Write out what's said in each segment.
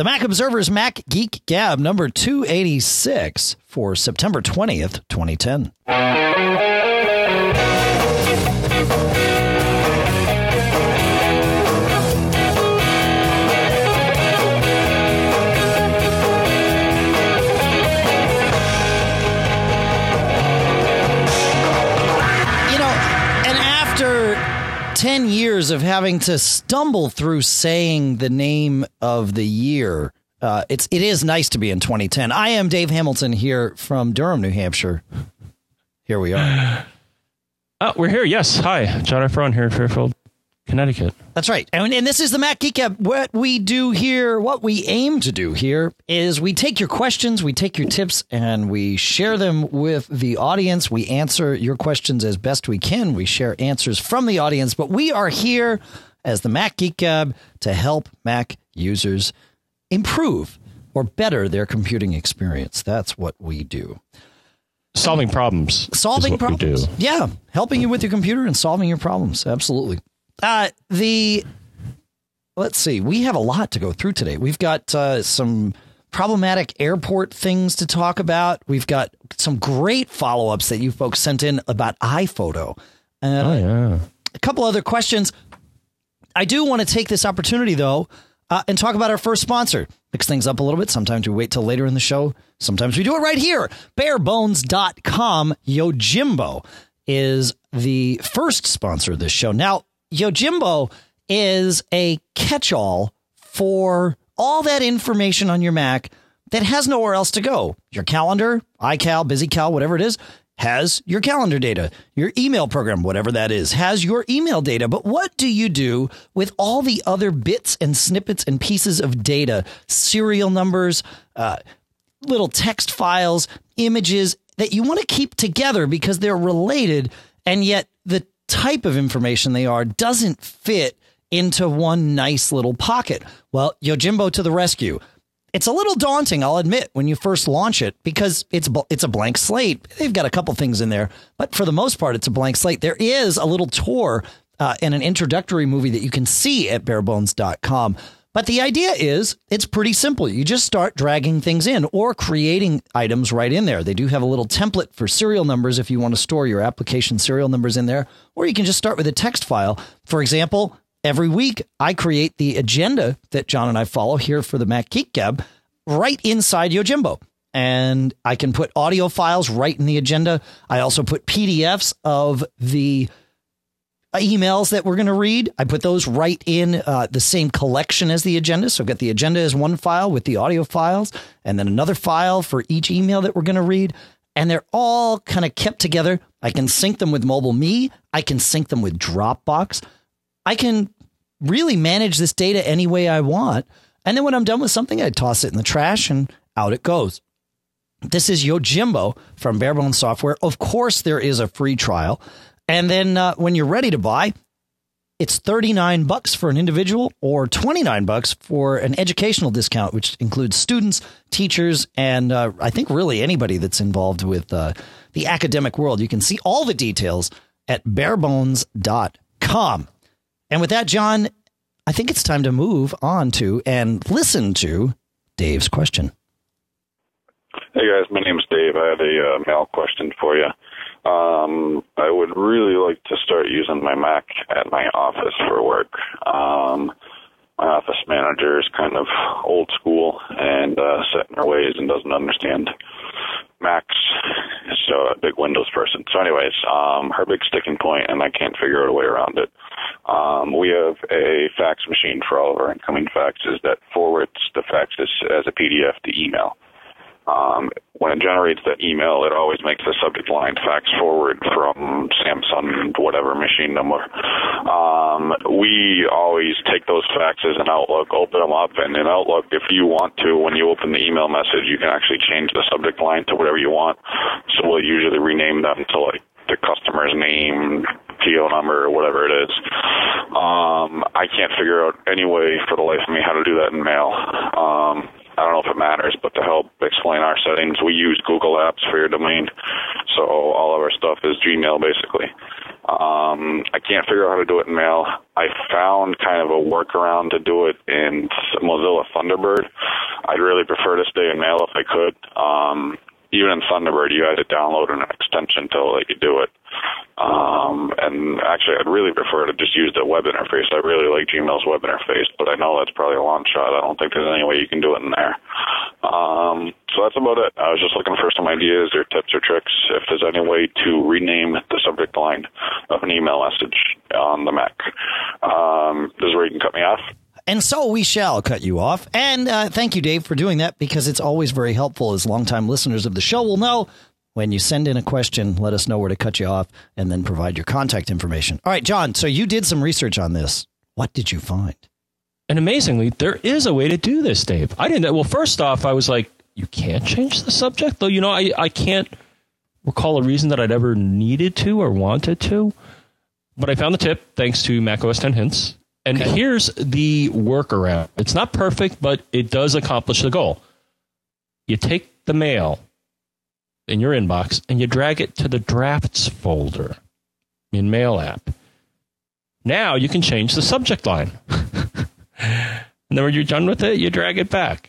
The Mac Observer's Mac Geek Gab number 286 for September 20th, 2010. 10 years of having to stumble through saying the name of the year, uh, it's it is nice to be in 2010. I am Dave Hamilton here from Durham, New Hampshire. Here we are. Oh, we're here. Yes. Hi. John F. Braun here in Fairfield, Connecticut. That's right. And, and this is the Mac Geek Gab. What we do here, what we aim to do here, is we take your questions, we take your tips, and we share them with the audience. We answer your questions as best we can. We share answers from the audience, but we are here as the Mac Geek Gab to help Mac users improve or better their computing experience. That's what we do. Solving problems. solving problems. Yeah, helping you with your computer and solving your problems. Absolutely. Uh, the let's see, we have a lot to go through today. We've got uh, some problematic airport things to talk about. We've got some great follow ups that you folks sent in about iPhoto. And Oh yeah. a couple other questions. I do want to take this opportunity though uh, and talk about our first sponsor. Mix things up a little bit. Sometimes we wait till later in the show. Sometimes we do it right here. Barebones.com. Yojimbo is the first sponsor of this show. Now, Yojimbo is a catch all for all that information on your Mac that has nowhere else to go. Your calendar, iCal, BusyCal, whatever it is, has your calendar data. Your email program, whatever that is, has your email data. But what do you do with all the other bits and snippets and pieces of data, serial numbers, uh, little text files, images that you want to keep together because they're related, and yet the type of information they are doesn't fit into one nice little pocket. Well, Yojimbo to the rescue. It's a little daunting, I'll admit, when you first launch it because it's it's a blank slate. They've got a couple things in there, but for the most part, it's a blank slate. There is a little tour uh, and an introductory movie that you can see at barebones.com. But the idea is it's pretty simple. You just start dragging things in or creating items right in there. They do have a little template for serial numbers if you want to store your application serial numbers in there, or you can just start with a text file. For example, every week I create the agenda that John and I follow here for the Mac Geek Gab right inside Yojimbo. And I can put audio files right in the agenda. I also put PDFs of the emails that we're going to read. I put those right in uh, the same collection as the agenda. So I've got the agenda as one file with the audio files, and then another file for each email that we're going to read. And they're all kind of kept together. I can sync them with Mobile Me. I can sync them with Dropbox. I can really manage this data any way I want. And then when I'm done with something, I toss it in the trash and out it goes. This is Yojimbo from Barebone Software. Of course, there is a free trial. And then uh, when you're ready to buy, it's 39 bucks for an individual or 29 bucks for an educational discount, which includes students, teachers, and uh, I think really anybody that's involved with uh, the academic world. You can see all the details at barebones.com. And with that, John, I think it's time to move on to and listen to Dave's question. Hey guys, my name is Dave. I had a uh, mail question for you. Um, I would really like to start using my Mac at my office for work. Um, my office manager is kind of old school and uh, set in her ways and doesn't understand Macs. So a big Windows person. So, anyways, um, her big sticking point, and I can't figure out a way around it. Um, we have a fax machine for all of our incoming faxes that forwards the faxes as a PDF to email. Um, when it generates that email, it always makes the subject line fax forward from Samsung, whatever machine number. Um, we always take those faxes in Outlook, open them up, and in Outlook, if you want to, when you open the email message, you can actually change the subject line to whatever you want. So we'll usually rename them to like the customer's name, PO number, or whatever it is. Um, I can't figure out any way for the life of me how to do that in mail. Um, I don't know if it matters, but to help explain our settings, we use Google Apps for your domain. So all of our stuff is Gmail basically. Um, I can't figure out how to do it in mail. I found kind of a workaround to do it in Mozilla Thunderbird. I'd really prefer to stay in mail if I could. Um, even in Thunderbird, you had to download an extension to you do it. Um, and actually, I'd really prefer to just use the web interface. I really like Gmail's web interface, but I know that's probably a long shot. I don't think there's any way you can do it in there. Um, so that's about it. I was just looking for some ideas or tips or tricks if there's any way to rename the subject line of an email message on the Mac. Um, this is where you can cut me off. And so we shall cut you off. And uh, thank you, Dave, for doing that because it's always very helpful, as longtime listeners of the show will know. When you send in a question, let us know where to cut you off and then provide your contact information. All right, John, so you did some research on this. What did you find? And amazingly, there is a way to do this, Dave. I didn't. Well, first off, I was like, you can't change the subject, though. You know, I, I can't recall a reason that I'd ever needed to or wanted to. But I found the tip thanks to Mac OS X Hints. And Okay. here's the workaround. It's not perfect, but it does accomplish the goal. You take the mail in your inbox and you drag it to the drafts folder in Mail app. Now you can change the subject line. and then when you're done with it, you drag it back.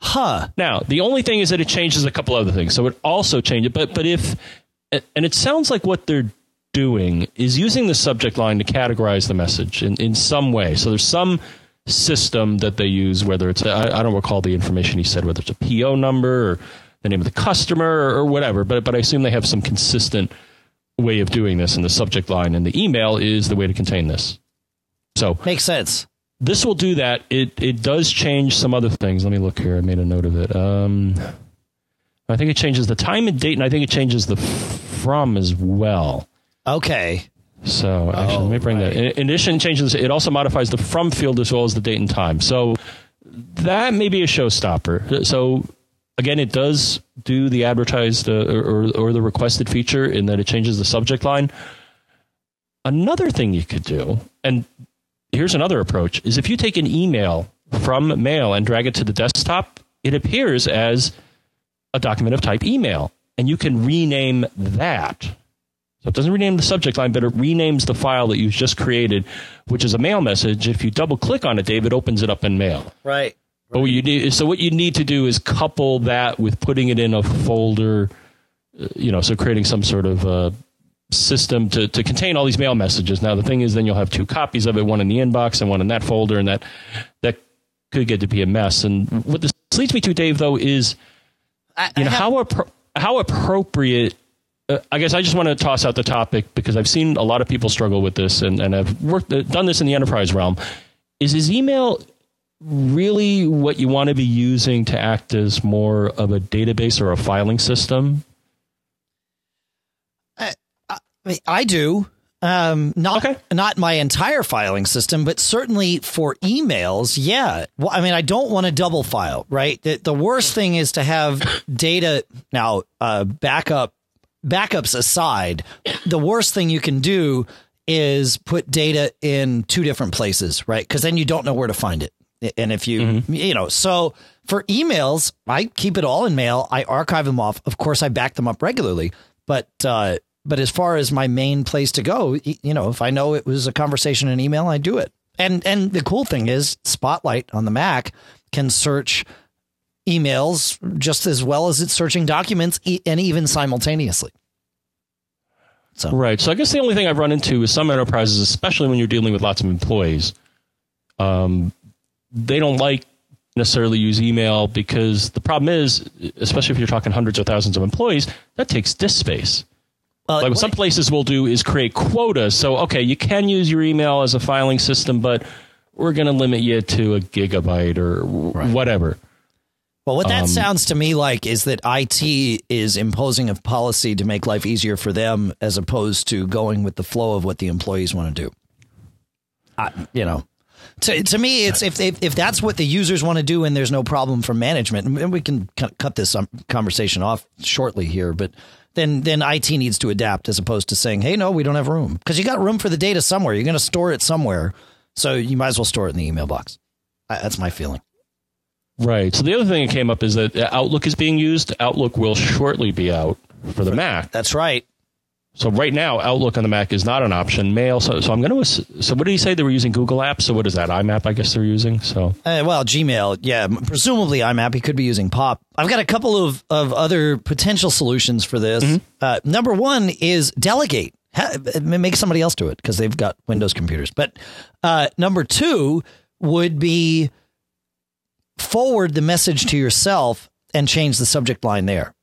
Huh. Now, the only thing is that it changes a couple other things. So it also changes, but but if and it sounds like what they're doing is using the subject line to categorize the message in, in some way. So there's some system that they use, whether it's I, I don't recall the information he said, whether it's a PO number or the name of the customer or, or whatever. But but I assume they have some consistent way of doing this, and the subject line and the email is the way to contain this. So Makes sense. this will do that. It it does change some other things. Let me look here. I made a note of it. Um, I think it changes the time and date, and I think it changes the from as well. Okay. So actually, let me bring that. right. In, in addition, changes. It also modifies the from field as well as the date and time. So that may be a showstopper. So again, it does do the advertised uh, or, or the requested feature in that it changes the subject line. Another thing you could do, and here's another approach, is if you take an email from mail and drag it to the desktop, it appears as a document of type email, and you can rename that. So it doesn't rename the subject line, but it renames the file that you've just created, which is a mail message. If you double click on it, Dave, it opens it up in mail. Right. But what you need, so what you need to do is couple that with putting it in a folder, uh, you know, so creating some sort of uh, system to, to contain all these mail messages. Now the thing is, then you'll have two copies of it, one in the inbox and one in that folder, and that that could get to be a mess. And what this leads me to, Dave, though, is I, you know have- how appro- how appropriate. Uh, I guess I just want to toss out the topic because I've seen a lot of people struggle with this, and, and I've worked uh, done this in the enterprise realm. Is his email really what you want to be using to act as more of a database or a filing system? I mean, I do. Um, not Okay. not my entire filing system, but certainly for emails, yeah. Well, I mean, I don't want to double file, right? The, the worst thing is to have data now uh, backup backups aside. The worst thing you can do is put data in two different places, right? Because then you don't know where to find it. And if you, you know, so for emails, I keep it all in mail. I archive them off. Of course, I back them up regularly, but, uh, but as far as my main place to go, you know, if I know it was a conversation in email, I do it. And, and the cool thing is Spotlight on the Mac can search emails just as well as it's searching documents e- and even simultaneously. So, Right. So I guess the only thing I've run into is some enterprises, especially when you're dealing with lots of employees, um, they don't like necessarily use email because the problem is, especially if you're talking hundreds or thousands of employees, that takes disk space. well, Like what some places will do is create quotas. So okay, you can use your email as a filing system, but we're going to limit you to a gigabyte or w- whatever. Well, what that Um, sounds to me like is that IT is imposing a policy to make life easier for them as opposed to going with the flow of what the employees want to do. I, you know, to, to me, it's if, if if that's what the users want to do and there's no problem for management, and we can cut this um, conversation off shortly here, but then then IT needs to adapt as opposed to saying, hey, no, we don't have room because you got room for the data somewhere. You're going to store it somewhere, so you might as well store it in the email box. I, that's my feeling. Right. So the other thing that came up is that Outlook is being used. Outlook will shortly be out for the Mac. That's right. So right now, Outlook on the Mac is not an option. Mail. So, so I'm going to. So what did he say? They were using Google Apps. So what is that? IMAP, I guess they're using. So Uh, well, Gmail, yeah, presumably IMAP. He could be using Pop. I've got a couple of, of other potential solutions for this. Uh, number one is delegate. Ha- make somebody else do it because they've got Windows computers. But uh, number two would be forward the message to yourself and change the subject line there.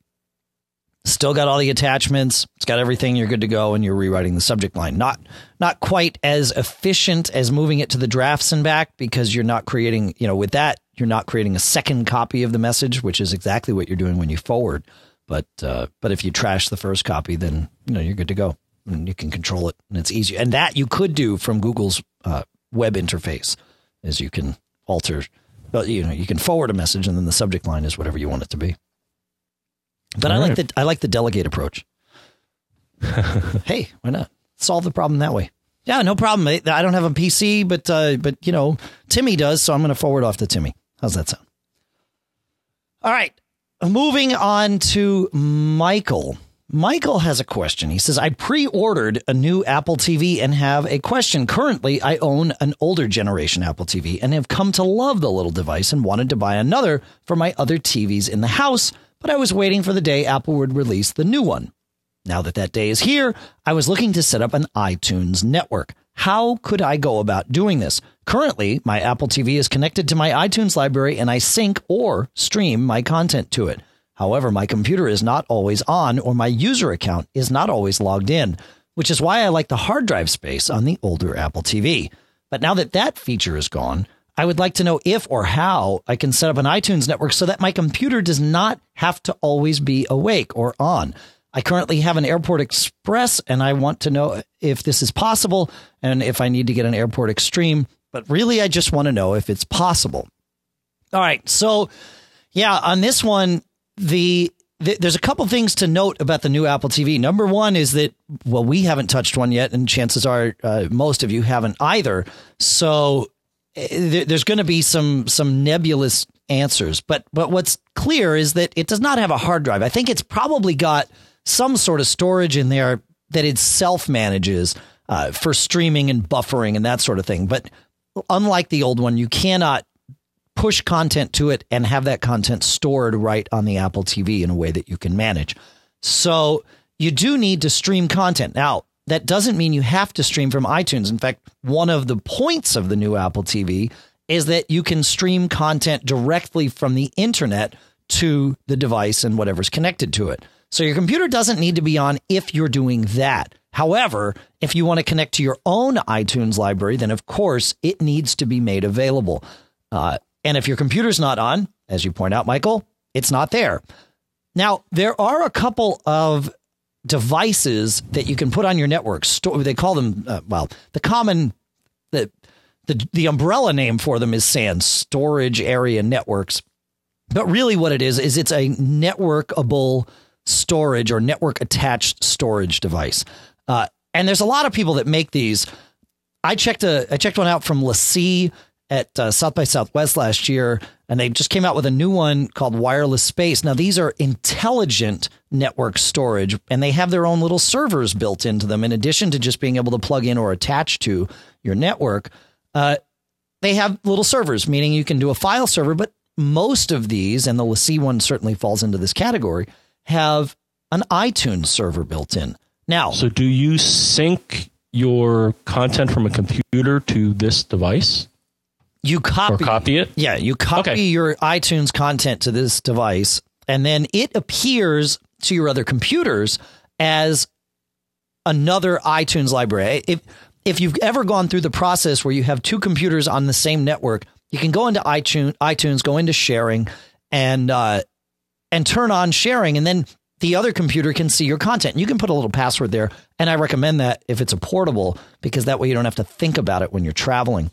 Still got all the attachments. It's got everything. You're good to go, and you're rewriting the subject line. Not not quite as efficient as moving it to the drafts and back because you're not creating. You know, with that, you're not creating a second copy of the message, which is exactly what you're doing when you forward. But uh, but if you trash the first copy, then you know you're good to go, and you can control it, and it's easy. And that you could do from Google's uh, web interface, as you can alter. But you know, you can forward a message, and then the subject line is whatever you want it to be. But I All like the I like the delegate approach. hey, why not solve the problem that way? Yeah, no problem. I I don't have a PC, but uh, but you know Timmy does, so I'm going to forward off to Timmy. How's that sound? All right, moving on to Michael. Michael has a question. He says, I pre ordered a new Apple TV and have a question. Currently, I own an older generation Apple TV and have come to love the little device and wanted to buy another for my other TVs in the house, but I was waiting for the day Apple would release the new one. Now that that day is here, I was looking to set up an iTunes network. How could I go about doing this? Currently, my Apple TV is connected to my iTunes library and I sync or stream my content to it. However, my computer is not always on or my user account is not always logged in, which is why I like the hard drive space on the older Apple TV. But now that that feature is gone, I would like to know if or how I can set up an iTunes network so that my computer does not have to always be awake or on. I currently have an Airport Express and I want to know if this is possible and if I need to get an Airport Extreme. But really, I just want to know if it's possible. All right. So, yeah, on this one, the, th- there's a couple things to note about the new Apple TV. Number one is that well, we haven't touched one yet, and chances are uh, most of you haven't either. So eh, there- there's going to be some some nebulous answers. But but what's clear is that it does not have a hard drive. I think it's probably got some sort of storage in there that it self manages uh, for streaming and buffering and that sort of thing. But unlike the old one, you cannot push content to it and have that content stored right on the Apple TV in a way that you can manage. So you do need to stream content. Now, that doesn't mean you have to stream from iTunes. In fact, one of the points of the new Apple TV is that you can stream content directly from the internet to the device and whatever's connected to it. So your computer doesn't need to be on if you're doing that. However, if you want to connect to your own iTunes library, then of course it needs to be made available. Uh, and if your computer's not on, as you point out, Michael, it's not there. Now, there are a couple of devices that you can put on your network. They call them, uh, well, the common, the, the, the umbrella name for them is SAN, Storage Area Networks. But really, what it is, is it's a networkable storage or network attached storage device. Uh, and there's a lot of people that make these. I checked a I checked one out from LaCie at uh, South by Southwest last year, and they just came out with a new one called Wireless Space. Now these are intelligent network storage, and they have their own little servers built into them. In addition to just being able to plug in or attach to your network, uh, they have little servers, meaning you can do a file server. But most of these, and the LaCie one certainly falls into this category, have an iTunes server built in. Now, So do you sync your content from a computer to this device you copy or copy it? Yeah, you copy Okay. your iTunes content to this device, and then it appears to your other computers as another iTunes library. If if you've ever gone through the process where you have two computers on the same network, you can go into iTunes, iTunes, go into sharing, and uh, and turn on sharing, and then the other computer can see your content. You can put a little password there, and I recommend that if it's a portable, because that way you don't have to think about it when you're traveling.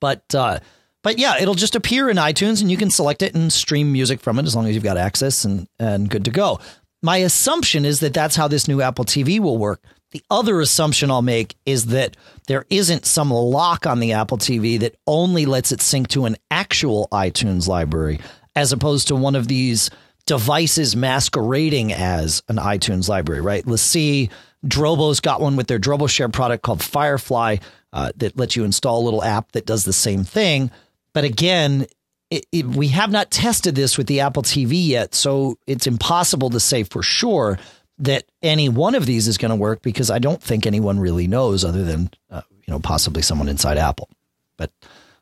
But uh, but yeah, it'll just appear in iTunes, and you can select it and stream music from it as long as you've got access and and good to go. My assumption is that that's how this new Apple TV will work. The other assumption I'll make is that there isn't some lock on the Apple TV that only lets it sync to an actual iTunes library, as opposed to one of these devices masquerading as an iTunes library, right? Let's see. Drobo's got one with their Drobo Share product called Firefly uh, that lets you install a little app that does the same thing. But again, it, it, we have not tested this with the Apple TV yet, so it's impossible to say for sure that any one of these is going to work because I don't think anyone really knows, other than uh, you know possibly someone inside Apple. But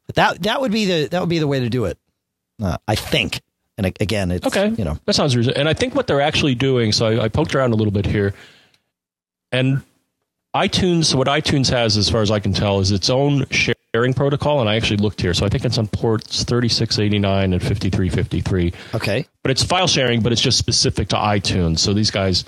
but that that would be the that would be the way to do it, uh, I think. And again, it's okay. You know, that sounds reasonable. And I think what they're actually doing. So I, I poked around a little bit here, and iTunes. What iTunes has, as far as I can tell, is its own sharing protocol. And I actually looked here, so I think it's on ports thirty six eighty nine and fifty three fifty three. Okay, but it's file sharing, but it's just specific to iTunes. So these guys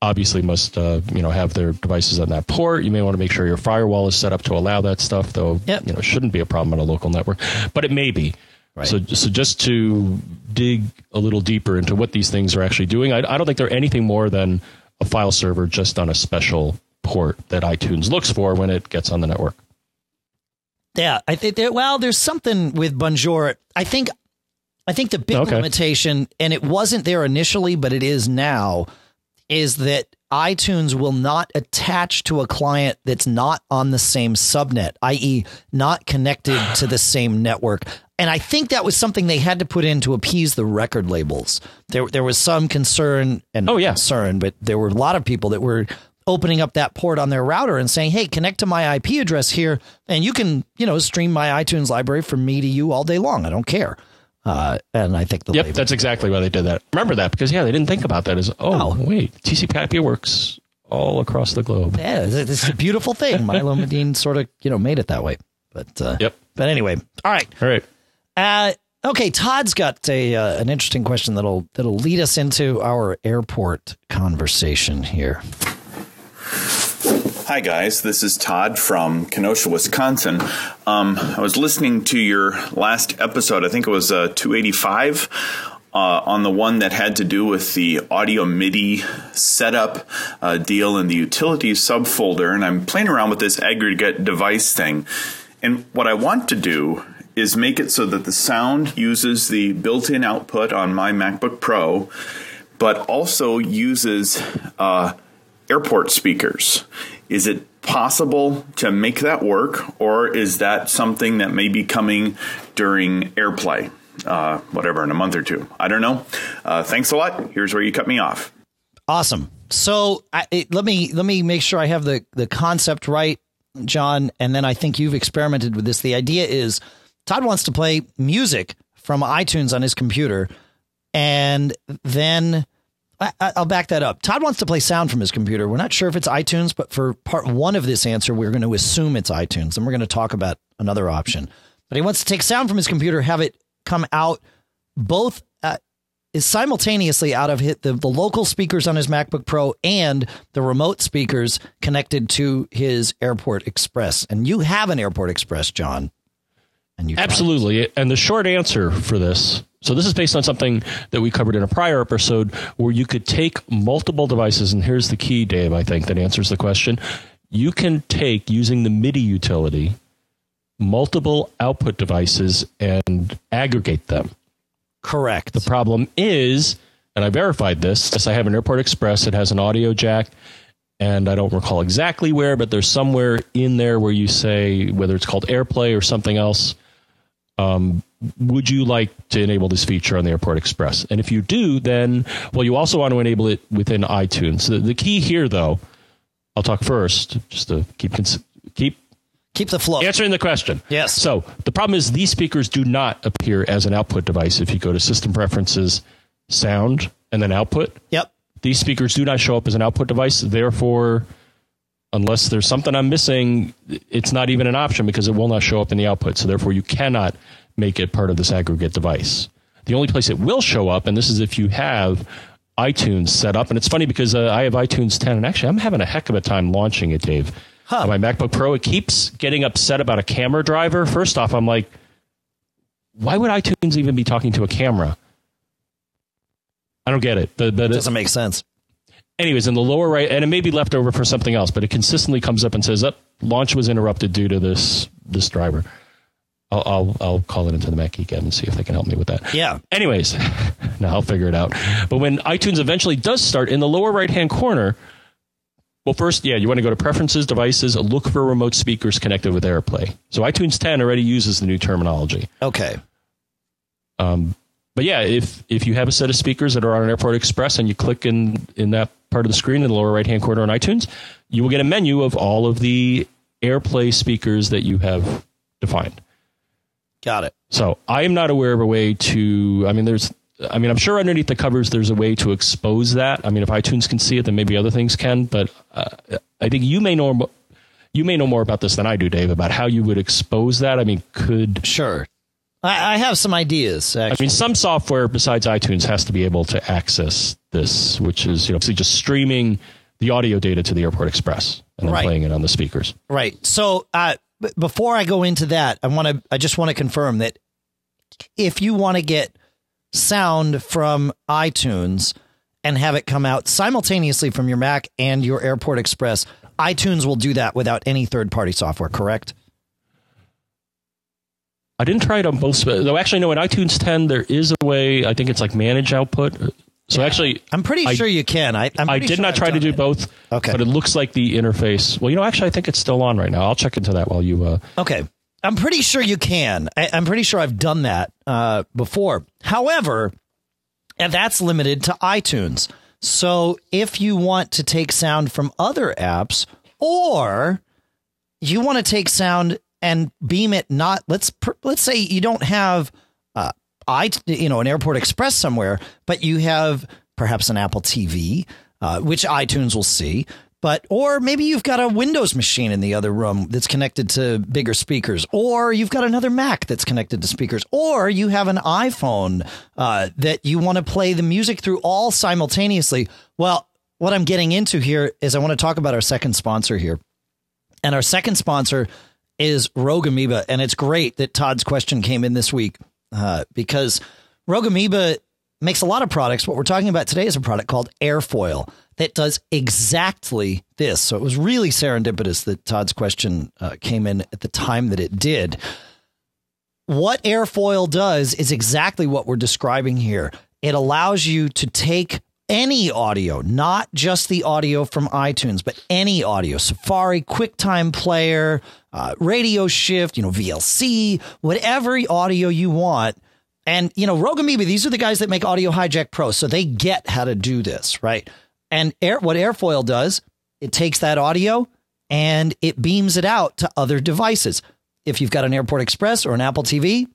obviously must uh, you know have their devices on that port. You may want to make sure your firewall is set up to allow that stuff, though. Yep. You know, shouldn't be a problem on a local network, but it may be. Right. So, so just to dig a little deeper into what these things are actually doing, I, I don't think they're anything more than a file server just on a special port that iTunes looks for when it gets on the network. Yeah, I think that. Well, there's something with Bonjour. I think, I think the big okay. limitation, and it wasn't there initially, but it is now, is that iTunes will not attach to a client that's not on the same subnet, i.e., not connected to the same network. And I think that was something they had to put in to appease the record labels. There, there was some concern and oh, yeah. concern, but there were a lot of people that were opening up that port on their router and saying, "Hey, connect to my IP address here, and you can, you know, stream my iTunes library from me to you all day long. I don't care." Uh, and I think the yep, that's exactly why they did that. Remember that because yeah, they didn't think about that as oh no. wait, TCP/IP works all across the globe. Yeah, it's a beautiful thing. Milo Medin sort of you know made it that way. But uh, yep. But anyway, all right, all right. Uh, okay, Todd's got a uh, an interesting question that'll that'll lead us into our airport conversation here. Hi, guys. This is Todd from Kenosha, Wisconsin. Um, I was listening to your last episode. I think it was uh, 285 uh, on the one that had to do with the audio MIDI setup uh, deal in the utilities subfolder. And I'm playing around with this aggregate device thing. And what I want to do is make it so that the sound uses the built in output on my MacBook Pro, but also uses uh, airport speakers. Is it possible to make that work, or is that something that may be coming during AirPlay? Uh, whatever, in a month or two. I don't know. Uh, thanks a lot. Here's where you cut me off. Awesome. So I, it, let me let me make sure I have the the concept right, John. And then I think you've experimented with this. The idea is Todd wants to play music from iTunes on his computer, and then I, will back that up. Todd wants to play sound from his computer. We're not sure if it's iTunes, but for part one of this answer, we're going to assume it's iTunes, and we're going to talk about another option. But he wants to take sound from his computer, have it come out both uh, is simultaneously out of the, the local speakers on his MacBook Pro and the remote speakers connected to his Airport Express. And you have an Airport Express, John. And you absolutely. And the short answer for this so this is based on something that we covered in a prior episode where you could take multiple devices, and here's the key, Dave, I think, that answers the question. You can take, using the MIDI utility, multiple output devices and aggregate them. Correct. The problem is, and I verified this, yes, I have an Airport Express. It has an audio jack, and I don't recall exactly where, but there's somewhere in there where you say whether it's called AirPlay or something else. Um, would you like to enable this feature on the Airport Express? And if you do, then, well, you also want to enable it within iTunes. The, the key here, though, I'll talk first, just to keep keep keep the flow answering the question. Yes. So the problem is these speakers do not appear as an output device. If you go to System Preferences, Sound, and then Output. Yep. These speakers do not show up as an output device. Therefore, unless there's something I'm missing, it's not even an option because it will not show up in the output. So therefore, you cannot make it part of this aggregate device. The only place it will show up, and this is if you have iTunes set up, and it's funny because uh, I have iTunes 10, and actually I'm having a heck of a time launching it, Dave. Huh. My MacBook Pro, it keeps getting upset about a camera driver. First off, I'm like, why would iTunes even be talking to a camera? I don't get it. But, it doesn't make sense. Anyways, in the lower right, and it may be left over for something else, but it consistently comes up and says, that oh, launch was interrupted due to this this driver." I'll, I'll, I'll call it into the Mac Geek and see if they can help me with that. Yeah. Anyways, now I'll figure it out. But when iTunes eventually does start in the lower right hand corner, Well, first, yeah, you want to go to Preferences, Devices, look for remote speakers connected with AirPlay. So iTunes 10 already uses the new terminology. Okay. Um, but yeah, if if you have a set of speakers that are on an Airport Express and you click in in that part of the screen in the lower right hand corner on iTunes, you will get a menu of all of the AirPlay speakers that you have defined. Got it. So I am not aware of a way to. I mean, there's. I mean, I'm sure underneath the covers there's a way to expose that. I mean, if iTunes can see it, then maybe other things can. But uh, I think you may know. You may know more about this than I do, Dave, about how you would expose that. I mean, could Sure. I, I have some ideas. I mean, some software besides iTunes has to be able to access this, which is you know just streaming the audio data to the Airport Express and then Right. playing it on the speakers. Right. So, uh, b- before I go into that, I want to. I just want to confirm that if you want to get sound from iTunes and have it come out simultaneously from your Mac and your Airport Express, iTunes will do that without any third-party software. Correct? I didn't try it on both, though. Actually, no. In iTunes 10, there is a way. I think it's like manage output. So actually, I'm pretty I- sure you can. I, I'm I did sure not I've try to do it. both. Okay. but it looks like the interface. Well, you know, actually, I think it's still on right now. I'll check into that while you. Uh, Okay. I'm pretty sure you can. I, I'm pretty sure I've done that uh, before. However, and that's limited to iTunes. So if you want to take sound from other apps or you want to take sound and beam it not let's let's say you don't have uh i you know an airport express somewhere but you have perhaps an apple tv uh, which itunes will see but or maybe you've got a windows machine in the other room that's connected to bigger speakers or you've got another mac that's connected to speakers or you have an iphone uh, that you want to play the music through all simultaneously. Well what i'm getting into here is i want to talk about our second sponsor here. And our second sponsor is Rogue Amoeba. And it's great that Todd's question came in this week uh, because Rogue Amoeba makes a lot of products. What we're talking about today is a product called Airfoil that does exactly this. So it was really serendipitous that Todd's question uh, came in at the time that it did. What Airfoil does is exactly what we're describing here. It allows you to take any audio, not just the audio from iTunes, but any audio, Safari, QuickTime Player, uh, Radio Shift, you know, VLC, whatever audio you want. And, you know, Rogue Amoeba, these are the guys that make Audio Hijack Pro, so they get how to do this, right? And Air, what Airfoil does, it takes that audio and it beams it out to other devices. If you've got an Airport Express or an Apple TV,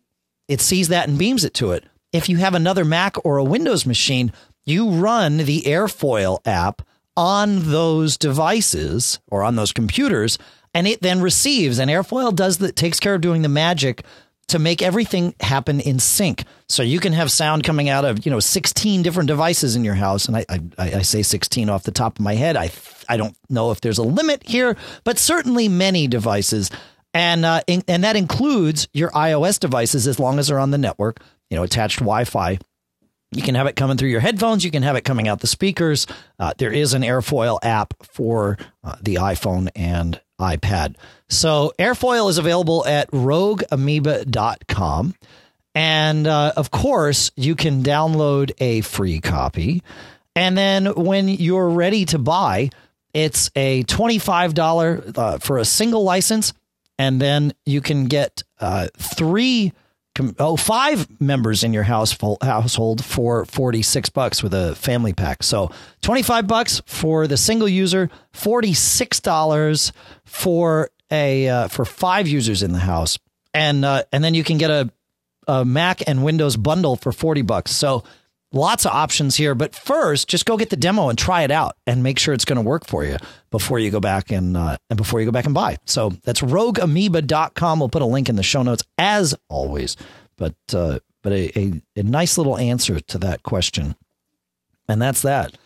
it sees that and beams it to it. If you have another Mac or a Windows machine, you run the Airfoil app on those devices or on those computers, and it then receives. And Airfoil does that takes care of doing the magic to make everything happen in sync. So you can have sound coming out of you know 16 different devices in your house, and I I, I say 16 off the top of my head. I I don't know if there's a limit here, but certainly many devices, and uh, in, and that includes your iOS devices as long as they're on the network, you know, attached Wi-Fi. You can have it coming through your headphones. You can have it coming out the speakers. Uh, there is an Airfoil app for uh, the iPhone and iPad. So Airfoil is available at rogueamoeba.com. And uh, of course, you can download a free copy. And then when you're ready to buy, it's a $25 uh, for a single license. And then you can get uh, three oh five members in your household household for 46 bucks with a family pack. So 25 bucks for the single user, $46 for a uh, for five users in the house. And uh, and then you can get a a Mac and Windows bundle for 40 bucks. So lots of options here, but first just go get the demo and try it out and make sure it's going to work for you before you go back and uh, and before you go back and buy. So that's rogueamoeba.com. We'll put a link in the show notes as always. But uh, but a, a, a nice little answer to that question. And that's that.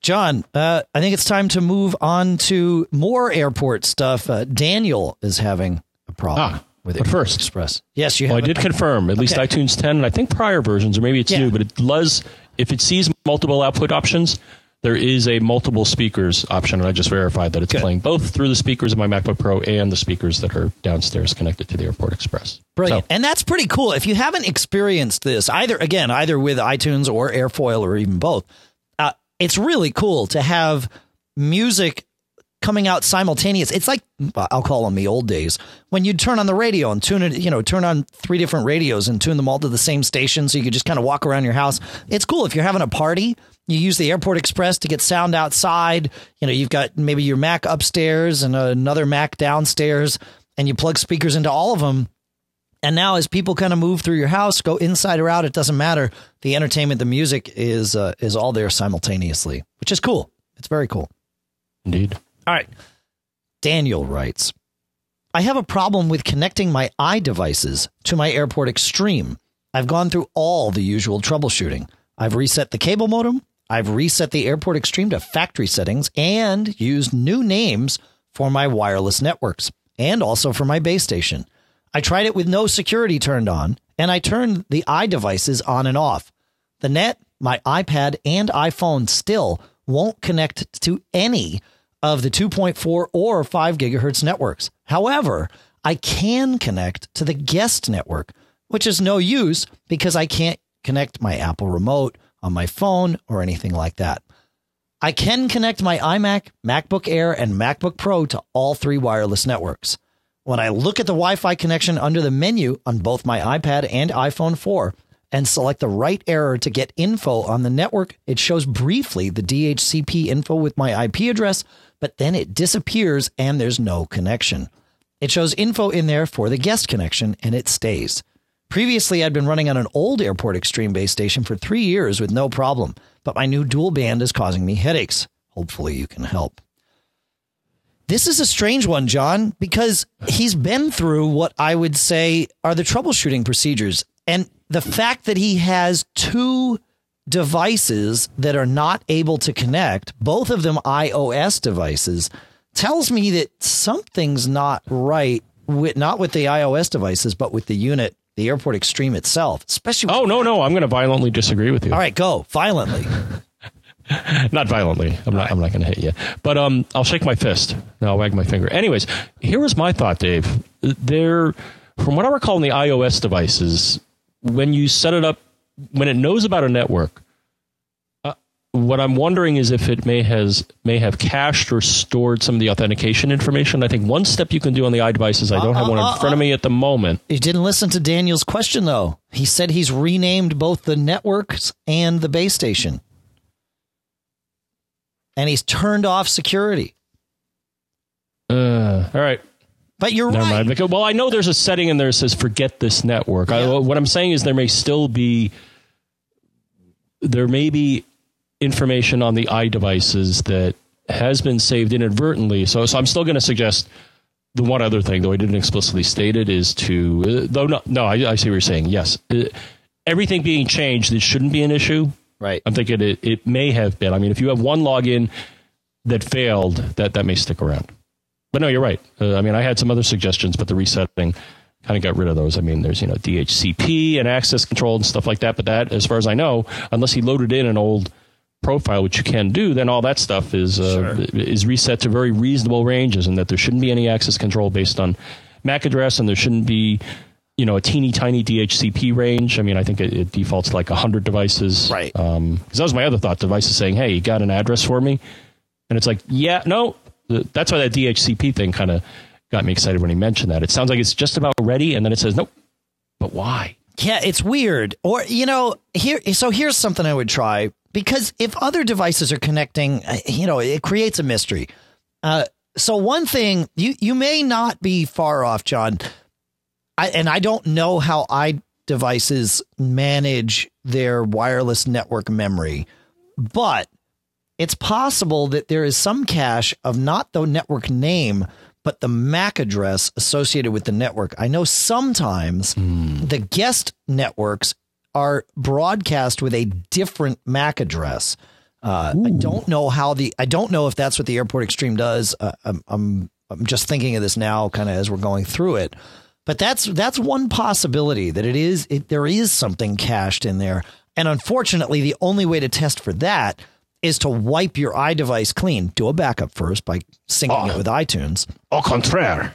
John, uh, I think it's time to move on to more airport stuff. Uh, Daniel is having a problem Ah, with but it. first- Express. Yes, you have. Well, I did confirm at least iTunes 10, and I think prior versions, or maybe it's Yeah. new, but it does. If it sees multiple output options, there is a multiple speakers option, and I just verified that it's Good. playing both through the speakers of my MacBook Pro and the speakers that are downstairs connected to the Airport Express. Brilliant. So, And that's pretty cool. If you haven't experienced this, either again, either with iTunes or Airfoil or even both, uh, it's really cool to have music coming out simultaneous. It's like I'll call them the old days when you'd turn on the radio and tune it, you know, turn on three different radios and tune them all to the same station so you could just kind of walk around your house. It's cool if you're having a party. You use the Airport Express to get sound outside. You know, you've got maybe your Mac upstairs and another Mac downstairs, and you plug speakers into all of them. And now, as people kind of move through your house, go inside or out, it doesn't matter. The entertainment, the music is uh, is all there simultaneously, which is cool. It's very cool. Indeed. All right. Daniel writes I have a problem with connecting my iDevices to my Airport Extreme. I've gone through all the usual troubleshooting. I've reset the cable modem, I've reset the Airport Extreme to factory settings, and used new names for my wireless networks and also for my base station. I tried it with no security turned on, and I turned the iDevices on and off. The net, my iPad, and iPhone still won't connect to any of the 2.4 or 5 gigahertz networks. However, I can connect to the guest network, which is no use because I can't connect my Apple remote on my phone or anything like that. I can connect my iMac, MacBook Air, and MacBook Pro to all three wireless networks. When I look at the Wi Fi connection under the menu on both my iPad and iPhone 4 and select the right error to get info on the network, it shows briefly the DHCP info with my IP address, but then it disappears and there's no connection. It shows info in there for the guest connection and it stays. Previously, I'd been running on an old Airport Extreme base station for three years with no problem, but my new dual band is causing me headaches. Hopefully, you can help. This is a strange one, John, because he's been through what I would say are the troubleshooting procedures. And the fact that he has two devices that are not able to connect, both of them iOS devices, tells me that something's not right with not with the iOS devices, but with the unit, the Airport Extreme itself, especially. Oh no, no, I'm going to violently disagree with you. All right, go violently. not violently. I'm not. Right. I'm not going to hit you. But um, I'll shake my fist. No, I'll wag my finger. Anyways, here was my thought, Dave. There, from what I recall in the iOS devices, when you set it up, when it knows about a network, what I'm wondering is if it may has may have cached or stored some of the authentication information. I think one step you can do on the iDevices. I don't uh, have one in uh, front of me at the moment. You didn't listen to Daniel's question though. He said he's renamed both the networks and the base station, and he's turned off security. Uh, all right. But you're Never right. Mind. Well, I know there's a setting in there that says forget this network. Yeah. I, what I'm saying is there may still be there may be information on the iDevices that has been saved inadvertently. So, so I'm still going to suggest the one other thing, though I didn't explicitly state it, is to uh, though no, no, I, I, see what you're saying. Yes, uh, everything being changed, it shouldn't be an issue. Right. I'm thinking it, it may have been. I mean, if you have one login that failed, that that may stick around. But no, you're right. Uh, I mean, I had some other suggestions, but the resetting kind of got rid of those. I mean, there's you know DHCP and access control and stuff like that. But that, as far as I know, unless he loaded in an old profile, which you can do, then all that stuff is uh, sure. is reset to very reasonable ranges, and that there shouldn't be any access control based on MAC address, and there shouldn't be you know a teeny tiny DHCP range. I mean, I think it, it defaults to like hundred devices. Right. Because um, that was my other thought. Devices saying, "Hey, you got an address for me?" And it's like, "Yeah, no." That's why that DHCP thing kind of got me excited when he mentioned that. It sounds like it's just about ready, and then it says, "Nope." But why? Yeah, it's weird. Or you know, here. So here's something I would try because if other devices are connecting, uh, you know, it creates a mystery. Uh, so one thing you you may not be far off, John. I, and I don't know how i devices manage their wireless network memory, but it's possible that there is some cache of not the network name, but the MAC address associated with the network. I know sometimes mm. the guest networks are broadcast with a different MAC address. Uh, I don't know how the I don't know if that's what the Airport Extreme does. Uh, I'm, I'm I'm just thinking of this now, kind of as we're going through it. But that's that's one possibility that it is it, there is something cached in there, and unfortunately, the only way to test for that is to wipe your iDevice clean. Do a backup first by syncing oh, it with iTunes. Au contraire.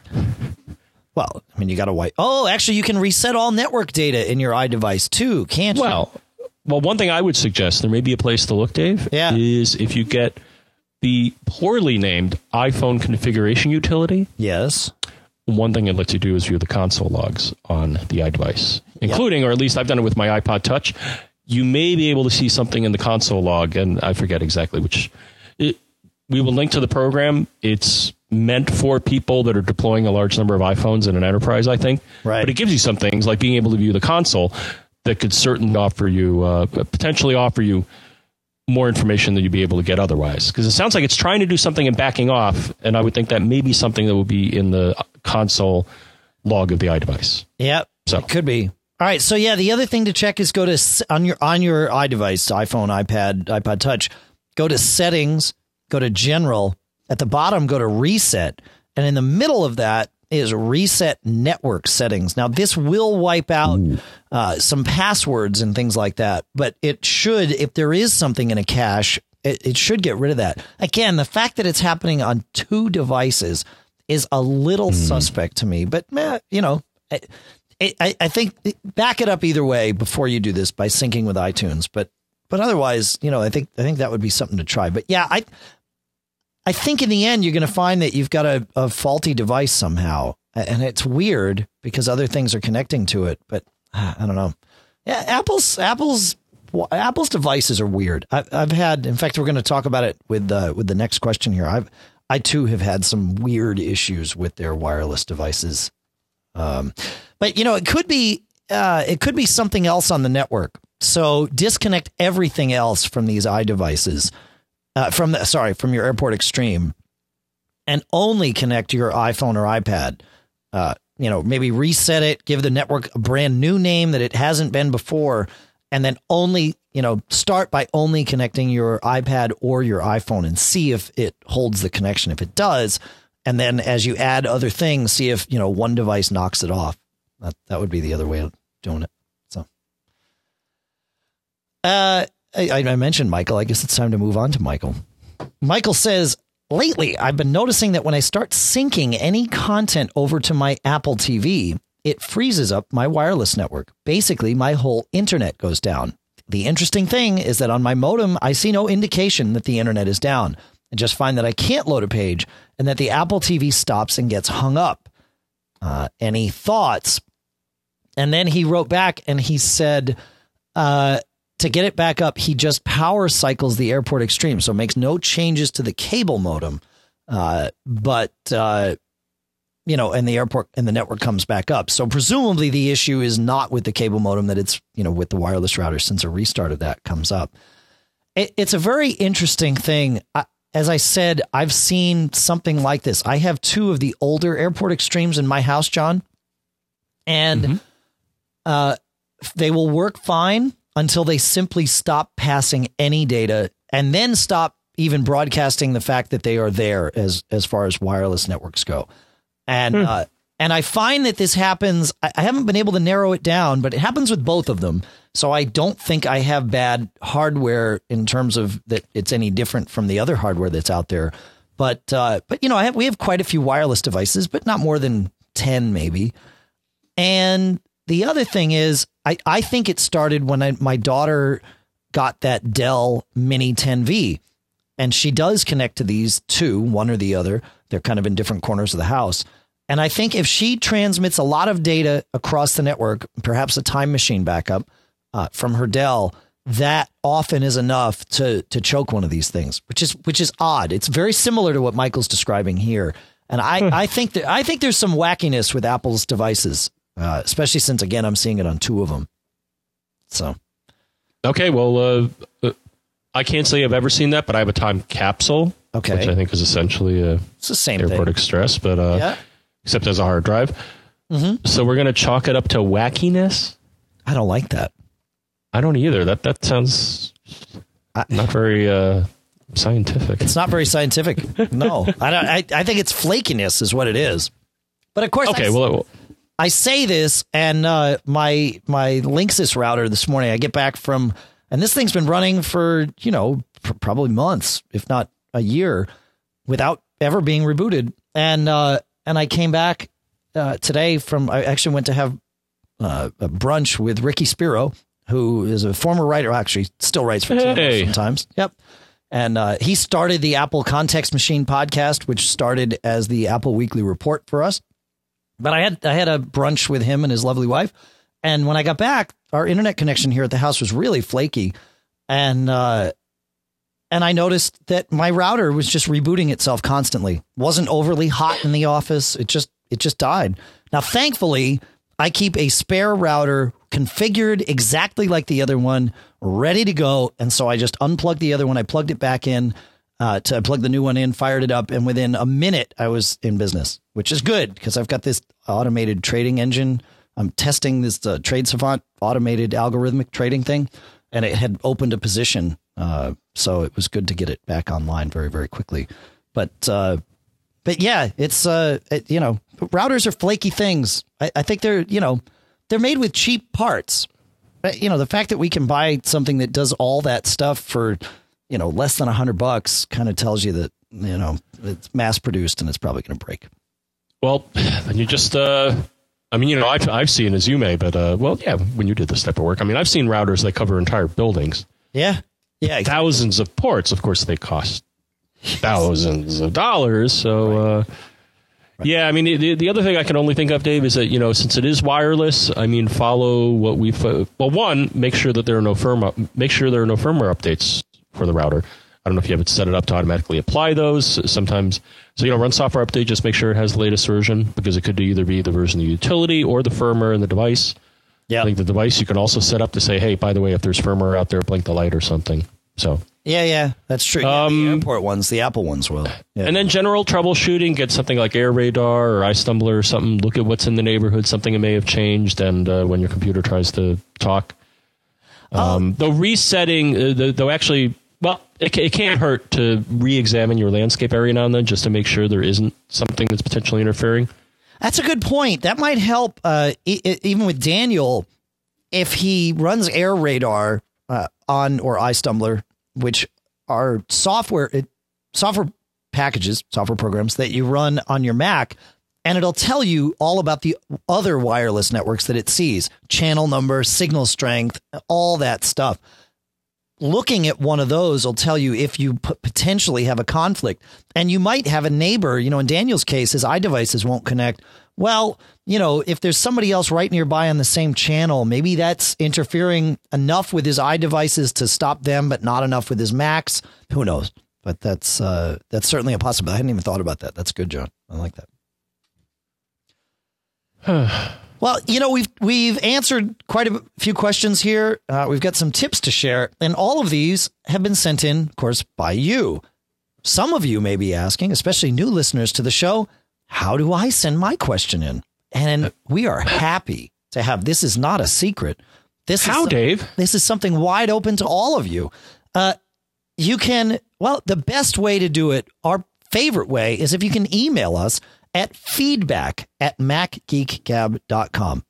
Well, I mean, you got to wipe. Oh, actually, you can reset all network data in your iDevice too, can't you? Well, well, one thing I would suggest there may be a place to look, Dave. Yeah. is if you get the poorly named iPhone configuration utility. Yes. One thing it lets you do is view the console logs on the iDevice, including, or at least I've done it with my iPod Touch. You may be able to see something in the console log, and I forget exactly which. It, we will link to the program. It's meant for people that are deploying a large number of iPhones in an enterprise, I think. Right. But it gives you some things like being able to view the console that could certainly offer you, uh, potentially offer you more information than you'd be able to get otherwise. Because it sounds like it's trying to do something and backing off, and I would think that may be something that will be in the console log of the iDevice. Yep. So- it could be. All right. So yeah, the other thing to check is go to on your on your iDevice, iPhone, iPad, iPod Touch. Go to settings. Go to general. At the bottom, go to reset, and in the middle of that is reset network settings. Now this will wipe out uh, some passwords and things like that, but it should, if there is something in a cache, it, it should get rid of that. Again, the fact that it's happening on two devices is a little suspect to me, but meh, you know, I, I, I think back it up either way before you do this by syncing with iTunes. But but otherwise, you know, I think I think that would be something to try. But yeah, I I think in the end you're going to find that you've got a, a faulty device somehow, and it's weird because other things are connecting to it. But uh, I don't know. Yeah, Apple's Apple's Apple's devices are weird. I've, I've had, in fact, we're going to talk about it with with the next question here. I've I too have had some weird issues with their wireless devices. Um, but you know, it could be uh, it could be something else on the network. So disconnect everything else from these iDevices, uh, from the sorry from your Airport Extreme, and only connect your iPhone or iPad. Uh, you know, maybe reset it, give the network a brand new name that it hasn't been before, and then only you know start by only connecting your iPad or your iPhone and see if it holds the connection. If it does, and then as you add other things, see if you know one device knocks it off. That that would be the other way of doing it. So, uh, I, I mentioned Michael. I guess it's time to move on to Michael. Michael says, lately I've been noticing that when I start syncing any content over to my Apple TV, it freezes up my wireless network. Basically, my whole internet goes down. The interesting thing is that on my modem, I see no indication that the internet is down. I just find that I can't load a page and that the Apple TV stops and gets hung up. Uh, any thoughts? And then he wrote back and he said, uh, to get it back up, he just power cycles the Airport Extreme, so makes no changes to the cable modem. Uh, but uh, you know, and the airport and the network comes back up. So presumably the issue is not with the cable modem; that it's you know with the wireless router since a restart of that comes up. It, it's a very interesting thing. I, as I said, I've seen something like this. I have two of the older Airport Extremes in my house, John, and uh, they will work fine until they simply stop passing any data and then stop even broadcasting the fact that they are there as as far as wireless networks go. And uh, and I find that this happens. I, haven't been able to narrow it down, but it happens with both of them. So I don't think I have bad hardware in terms of that it's any different from the other hardware that's out there. But uh, but you know, I have, we have quite a few wireless devices, but not more than ten maybe. And the other thing is, I, I think it started when I, my daughter got that Dell Mini 10V. And she does connect to these two, one or the other. They're kind of in different corners of the house. And I think if she transmits a lot of data across the network, perhaps a time machine backup uh, from her Dell, that often is enough to to choke one of these things, which is which is odd. It's very similar to what Michael's describing here. And I, I think that I think there's some wackiness with Apple's devices uh, especially since again I'm seeing it on two of them. So Okay, well, uh, uh, I can't say I've ever seen that, but I have a time capsule, Okay. which I think is essentially a it's the same Airport thing. Express, but uh, Yeah, except as a hard drive. So we're gonna chalk it up to wackiness. I don't like that. I don't either. That that sounds I- not very uh, scientific. It's not very scientific. No, I don't. I, I think it's flakiness is what it is. But of course, okay. I, Well, I say this, and uh, my my Linksys router this morning. I get back from, and this thing's been running for you know pr- probably months, if not a year, without ever being rebooted. And uh, and I came back uh, today from. I actually went to have uh, a brunch with Ricky Spero, who is a former writer. Actually, still writes for Hey. sometimes. Yep. And uh, he started the Apple Context Machine podcast, which started as the Apple Weekly Report for us. But I had I had a brunch with him and his lovely wife, and when I got back, our internet connection here at the house was really flaky, and uh, and I noticed that my router was just rebooting itself constantly. wasn't overly hot in the office. It just it just died. Now, thankfully, I keep a spare router configured exactly like the other one, ready to go, and so I just unplugged the other one. I plugged it back in. Uh, to plug the new one in, fired it up, and within a minute I was in business, which is good because I've got this automated trading engine. I'm testing this uh, Trade Savant automated algorithmic trading thing, and it had opened a position, uh, so it was good to get it back online very very quickly. But uh, but yeah, it's uh, it, you know, routers are flaky things. I, I think they're you know they're made with cheap parts. But, you know, the fact that we can buy something that does all that stuff for you know, less than a hundred bucks kind of tells you that, you know, it's mass produced and it's probably going to break. Well, and you just, uh, I mean, you know, I've, I've seen, as you may, but, uh, well, yeah, when you did this type of work, I mean, I've seen routers that cover entire buildings. Yeah. Yeah. Exactly. Thousands of ports. Of course, they cost thousands of dollars. So, right. uh, Right. Yeah, I mean the the other thing I can only think of, Dave, is that you know since it is wireless, I mean follow what we've uh, well one make sure that there are no firmware make sure there are no firmware updates for the router. I don't know if you have it set it up to automatically apply those. Sometimes, so you know, run software update. Just make sure it has the latest version because it could either be the version of the utility or the firmware in the device. Yeah, I think the device you can also set up to say, hey, by the way, if there's firmware out there, blink the light or something. So yeah, yeah, that's true. Yeah, um, the airport ones, the Apple ones will. Yeah. And then general troubleshooting, get something like AirRadar or iStumbler or something. Look at what's in the neighborhood, something that may have changed, and uh, when your computer tries to talk. Oh. Um, though resetting, uh, though actually well, it, it can't hurt to re-examine your landscape every now and then just to make sure there isn't something that's potentially interfering. That's a good point. That might help. Uh, even with Daniel, if he runs AirRadar uh, on or iStumbler, which are software it, software packages, software programs that you run on your Mac, and it'll tell you all about the other wireless networks that it sees, channel number, signal strength, all that stuff looking at one of those will tell you if you p- potentially have a conflict. And you might have a neighbor, you know, in Daniel's case, his iDevices won't connect. Well, you know, if there's somebody else right nearby on the same channel, maybe that's interfering enough with his iDevices to stop them, but not enough with his Macs. Who knows? But that's uh, that's certainly a possibility. I hadn't even thought about that. That's good, John. I like that. Well, you know, we've we've answered quite a few questions here. Uh, we've got some tips to share, and all of these have been sent in, of course, by you. Some of you may be asking, especially new listeners to the show, how do I send my question in? And we are happy to have this is not a secret. This how, is, Dave? This is something wide open to all of you. Uh, you can well, the best way to do it, our favorite way, is if you can email us at feedback at macgeekgab.com.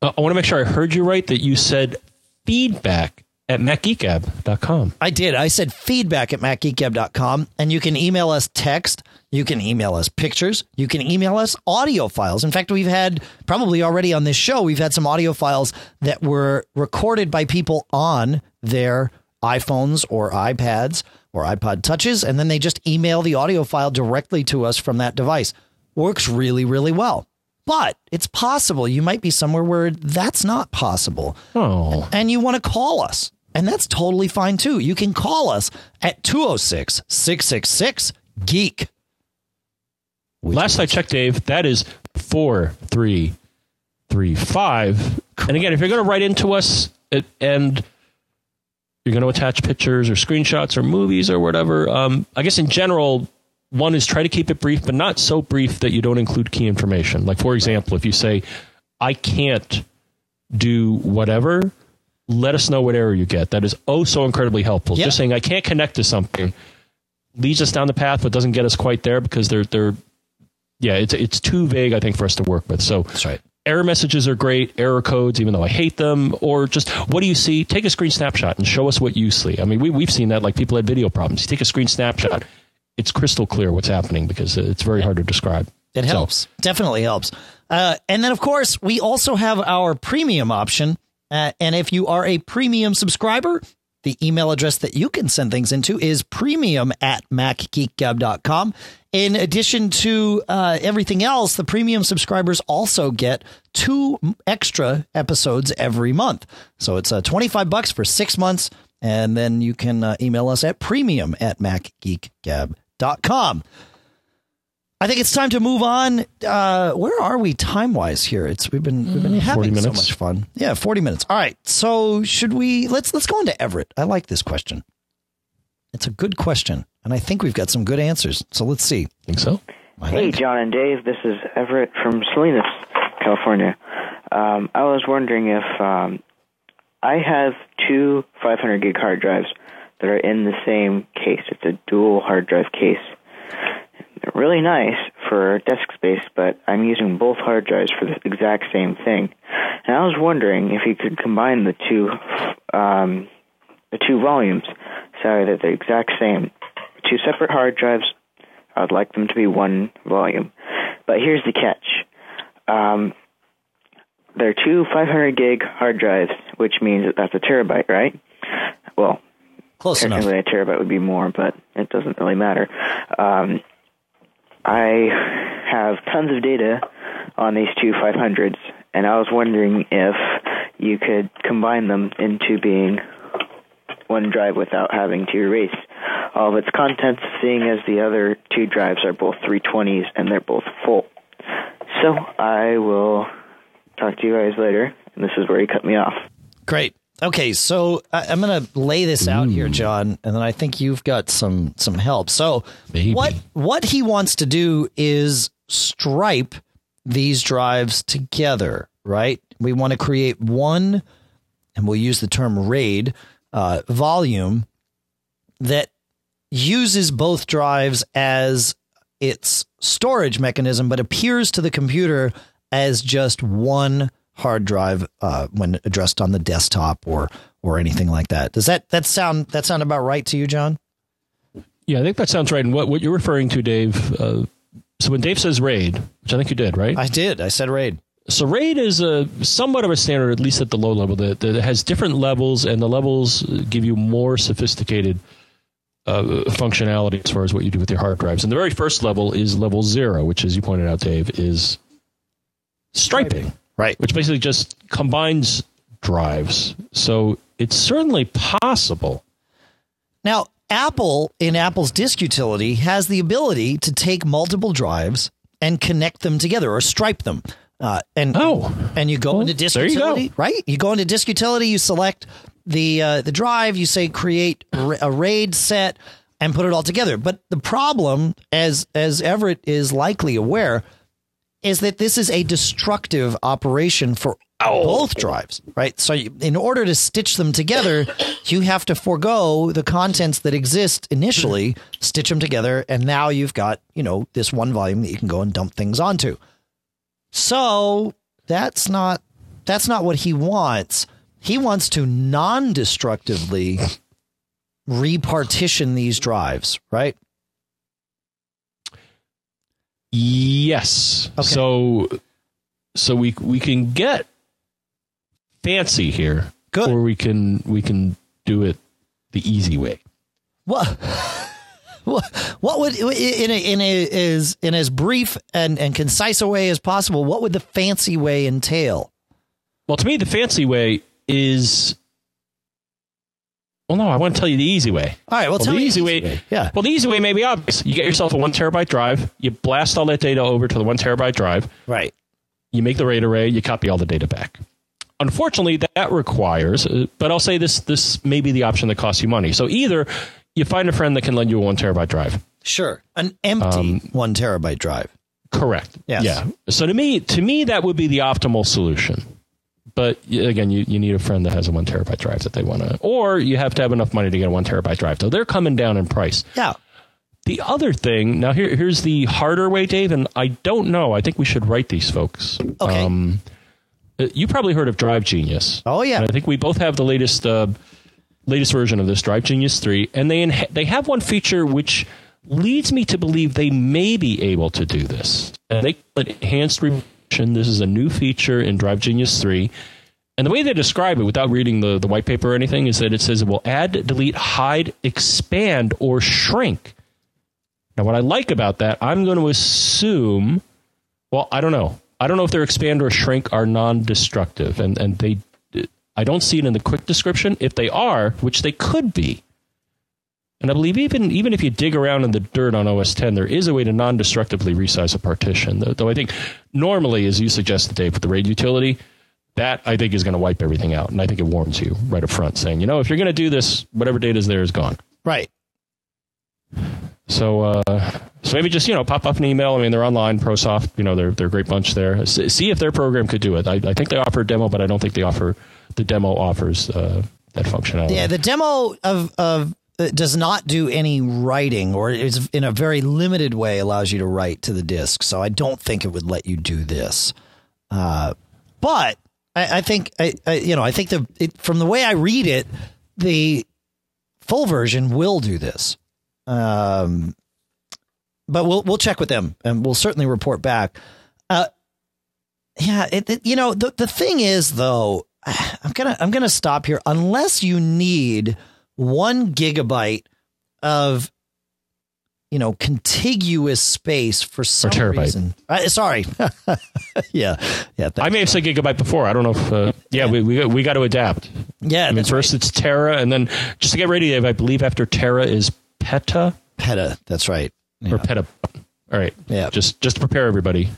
Uh, I want to make sure I heard you right that you said feedback at macgeekgab.com. I did. I said feedback at macgeekgab.com. And you can email us text. You can email us pictures. You can email us audio files. In fact, we've had probably already on this show, we've had some audio files that were recorded by people on their iPhones or iPads or iPod touches. And then they just email the audio file directly to us from that device works really, really well. But it's possible you might be somewhere where that's not possible. Oh. And you want to call us. And that's totally fine too. You can call us at 206 666 Geek. Last I checked, Dave, that is 4335. And again, if you're going to write into us and you're going to attach pictures or screenshots or movies or whatever, um, I guess in general, one is try to keep it brief, but not so brief that you don't include key information. Like, for example, if you say, I can't do whatever, let us know what error you get. That is oh so incredibly helpful. Just saying I can't connect to something leads us down the path, but doesn't get us quite there because they're they're yeah, it's it's too vague, I think, for us to work with. So that's right. Error messages are great, error codes, even though I hate them, or just what do you see? Take a screen snapshot and show us what you see. I mean, we, we've seen that, like people had video problems. You take a screen snapshot, it's crystal clear what's happening because it's very hard to describe. It helps. So. Definitely helps. Uh, and then, of course, we also have our premium option. Uh, and if you are a premium subscriber, The email address that you can send things into is premium at macgeekgab.com. In addition to uh, everything else, the premium subscribers also get two extra episodes every month. So it's uh, 25 bucks for six months. And then you can uh, email us at premium at macgeekgab.com. I think it's time to move on. Uh, where are we time wise here? It's we've been we've been having so much fun. Yeah, forty minutes. All right. So should we let's let's go on to Everett. I like this question. It's a good question, and I think we've got some good answers. So let's see. Think so? I hey, think. John and Dave. This is Everett from Salinas, California. Um, I was wondering if um, I have two 500 gig hard drives that are in the same case. It's a dual hard drive case they're really nice for desk space, but I'm using both hard drives for the exact same thing. And I was wondering if you could combine the two um, the two volumes so that they're the exact same. Two separate hard drives. I'd like them to be one volume. But here's the catch. Um, they're two 500 gig hard drives, which means that that's a terabyte, right? Close technically enough. a terabyte would be more, but it doesn't really matter. Um, I have tons of data on these two 500s, and I was wondering if you could combine them into being one drive without having to erase all of its contents, seeing as the other two drives are both 320s and they're both full. So I will talk to you guys later, and this is where you cut me off. Great. Okay, so I, am going to lay this out here, John, and then I think you've got some some help. So Maybe. what what he wants to do is stripe these drives together, right? We want to create one, and we'll use the term RAID uh, volume that uses both drives as its storage mechanism, but appears to the computer as just one hard drive uh, when addressed on the desktop or or anything like that. Does that that sound that sound about right to you, John? Yeah, I think that sounds right. And what what you're referring to, Dave? Uh, so when Dave says RAID, which I think you did, right? I did. I said RAID. So RAID is a somewhat of a standard, at least at the low level, that, that has different levels, and the levels give you more sophisticated uh, functionality as far as what you do with your hard drives. And the very first level is level zero, which, as you pointed out, Dave, is striping. Right. Which basically just combines drives. So it's certainly possible. Now, Apple, in Apple's disk utility, has the ability to take multiple drives and connect them together or stripe them. Uh, and oh, and you go well, into disk utility, you right? You go into disk utility, you select the uh, the drive, you say create a RAID set, and put it all together. But the problem, as as Everett is likely aware, is that this is a destructive operation for oh. both drives, right? So you, in order to stitch them together, you have to forego the contents that exist initially, mm-hmm. stitch them together, and now you've got, you know, this one volume that you can go and dump things onto. So that's not that's not what he wants. He wants to non-destructively repartition these drives, right? Yes. Okay. So so we we can get fancy here. Good. Or we can we can do it the easy way. What what what would in a, in a is in as brief and, and concise a way as possible, what would the fancy way entail? Well, to me the fancy way is well, no, I want to tell you the easy way. All right, well, well the easy, way, way. Yeah. Well, the easy way may be obvious. You get yourself a one terabyte drive. You blast all that data over to the one terabyte drive. Right. You make the RAID array. You copy all the data back. Unfortunately, that requires. Uh, but I'll say this: this may be the option that costs you money. So either you find a friend that can lend you a one terabyte drive. Sure, an empty um, one terabyte drive. Correct. Yes. Yeah. So to me, to me, that would be the optimal solution but again, you, you need a friend that has a one terabyte drive that they want to, or you have to have enough money to get a one terabyte drive. So they're coming down in price. Yeah. The other thing, now here, here's the harder way, Dave, and I don't know. I think we should write these folks. Okay. Um, uh, you probably heard of Drive Genius. Oh yeah. And I think we both have the latest uh, latest version of this, Drive Genius three, and they they have one feature which leads me to believe they may be able to do this. And they enhanced this is a new feature in Drive Genius 3, And the way they describe it without reading the, the white paper or anything is that it says it will add, delete, hide, expand, or shrink. Now, what I like about that, I'm going to assume, well, I don't know. I don't know if their expand or shrink are non destructive. And, and they, I don't see it in the quick description. If they are, which they could be, and I believe even even if you dig around in the dirt on OS 10, there is a way to non-destructively resize a partition. Though, though I think normally, as you suggested, Dave, with the RAID utility, that I think is going to wipe everything out. And I think it warns you right up front, saying, you know, if you're going to do this, whatever data is there is gone. Right. So, uh, so maybe just you know pop up an email. I mean, they're online, ProSoft. You know, they're they're a great bunch there. See if their program could do it. I, I think they offer a demo, but I don't think they offer the demo offers uh, that functionality. Yeah, the demo of of does not do any writing, or is in a very limited way allows you to write to the disk. So I don't think it would let you do this. Uh, but I, I think I, I, you know I think the it, from the way I read it, the full version will do this. Um, but we'll we'll check with them and we'll certainly report back. Uh, yeah, it, it, you know the the thing is though, I'm gonna I'm gonna stop here unless you need one gigabyte of you know contiguous space for some or terabyte. reason. Uh, sorry, yeah, yeah. I may have said gigabyte before. I don't know if. Uh, yeah, we we got, we got to adapt. yeah, I mean, first right. it's Tera, and then just to get ready, I believe after Tera is Peta Peta. That's right. or Peta. All right. Yeah. Just just to prepare everybody.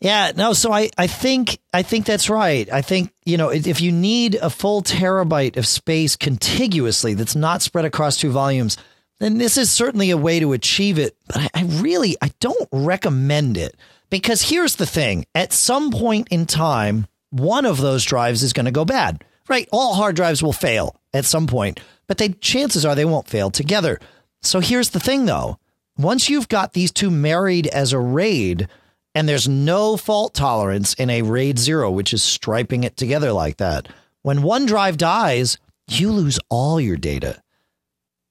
Yeah, no. So I, I think, I think that's right. I think you know if you need a full terabyte of space contiguously that's not spread across two volumes, then this is certainly a way to achieve it. But I, I really, I don't recommend it because here's the thing: at some point in time, one of those drives is going to go bad. Right? All hard drives will fail at some point, but they chances are they won't fail together. So here's the thing, though: once you've got these two married as a RAID and there's no fault tolerance in a RAID 0, which is striping it together like that. When one drive dies, you lose all your data.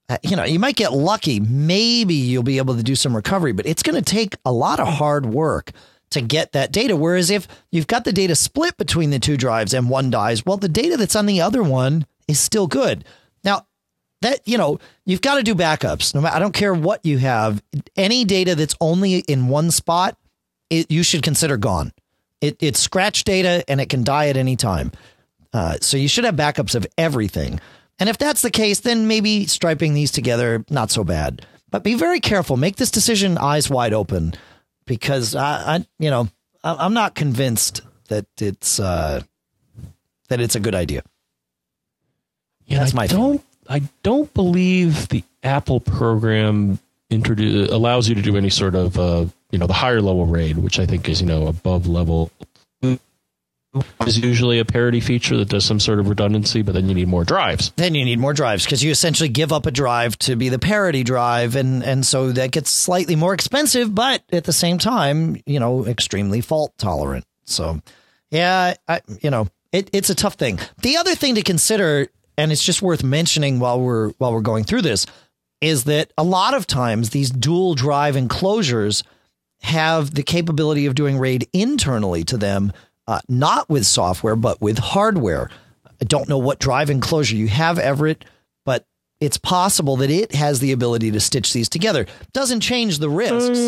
Uh, You know, you might get lucky. Maybe you'll be able to do some recovery, but it's going to take a lot of hard work to get that data. Whereas if you've got the data split between the two drives and one dies, well, the data that's on the other one is still good. Now, that you know you've got to do backups no matter i don't care what you have any data that's only in one spot it, you should consider gone. It, it's scratch data and it can die at any time. Uh, so you should have backups of everything. And if that's the case then maybe striping these together not so bad. But be very careful. Make this decision eyes wide open because i, I you know I, i'm not convinced that it's uh, that it's a good idea. Yeah, That's I my don't. I don't believe the Apple program introduce allows you to do any sort of uh, you know the higher level RAID, which I think is you know above level. Is usually a parity feature that does some sort of redundancy, but then you need more drives. then you need more drives because you essentially give up a drive to be the parity drive and and so that gets slightly more expensive but at the same time you know extremely fault tolerant so yeah I, you know it, it's a tough thing the other thing to consider and it's just worth mentioning while we're while we're going through this is that a lot of times these dual drive enclosures have the capability of doing RAID internally to them, uh, not with software, but with hardware. I don't know what drive enclosure you have, Everett, but it's possible that it has the ability to stitch these together. Doesn't change the risks,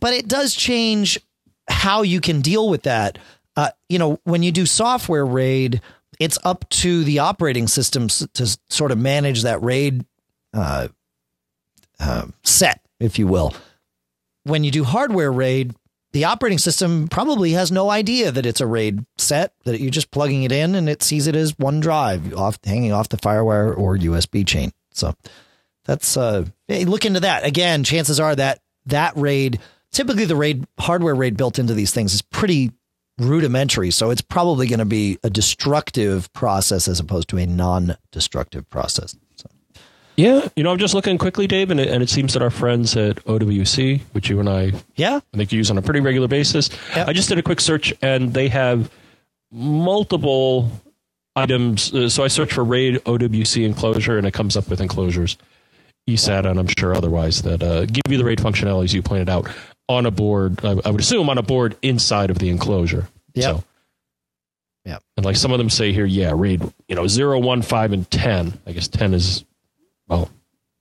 but it does change how you can deal with that. Uh, you know, when you do software RAID, it's up to the operating systems to sort of manage that RAID uh, uh, set, if you will. When you do hardware RAID, the operating system probably has no idea that it's a RAID set, that you're just plugging it in and it sees it as one drive off hanging off the FireWire or USB chain. So that's uh hey, look into that. Again, chances are that that RAID, typically the RAID hardware RAID built into these things is pretty rudimentary, so it's probably going to be a destructive process as opposed to a non-destructive process. Yeah, you know, I'm just looking quickly, Dave, and it, and it seems that our friends at OWC, which you and I yeah, I think use on a pretty regular basis. Yep. I just did a quick search, and they have multiple items. Uh, so I searched for RAID OWC enclosure, and it comes up with enclosures, E eSATA, and I'm sure otherwise that uh, give you the RAID functionalities you pointed out on a board. I, I would assume on a board inside of the enclosure. Yeah. So Yeah. And like some of them say here, yeah, RAID, you know, 0, 1, 5, and 10. I guess 10 is, well,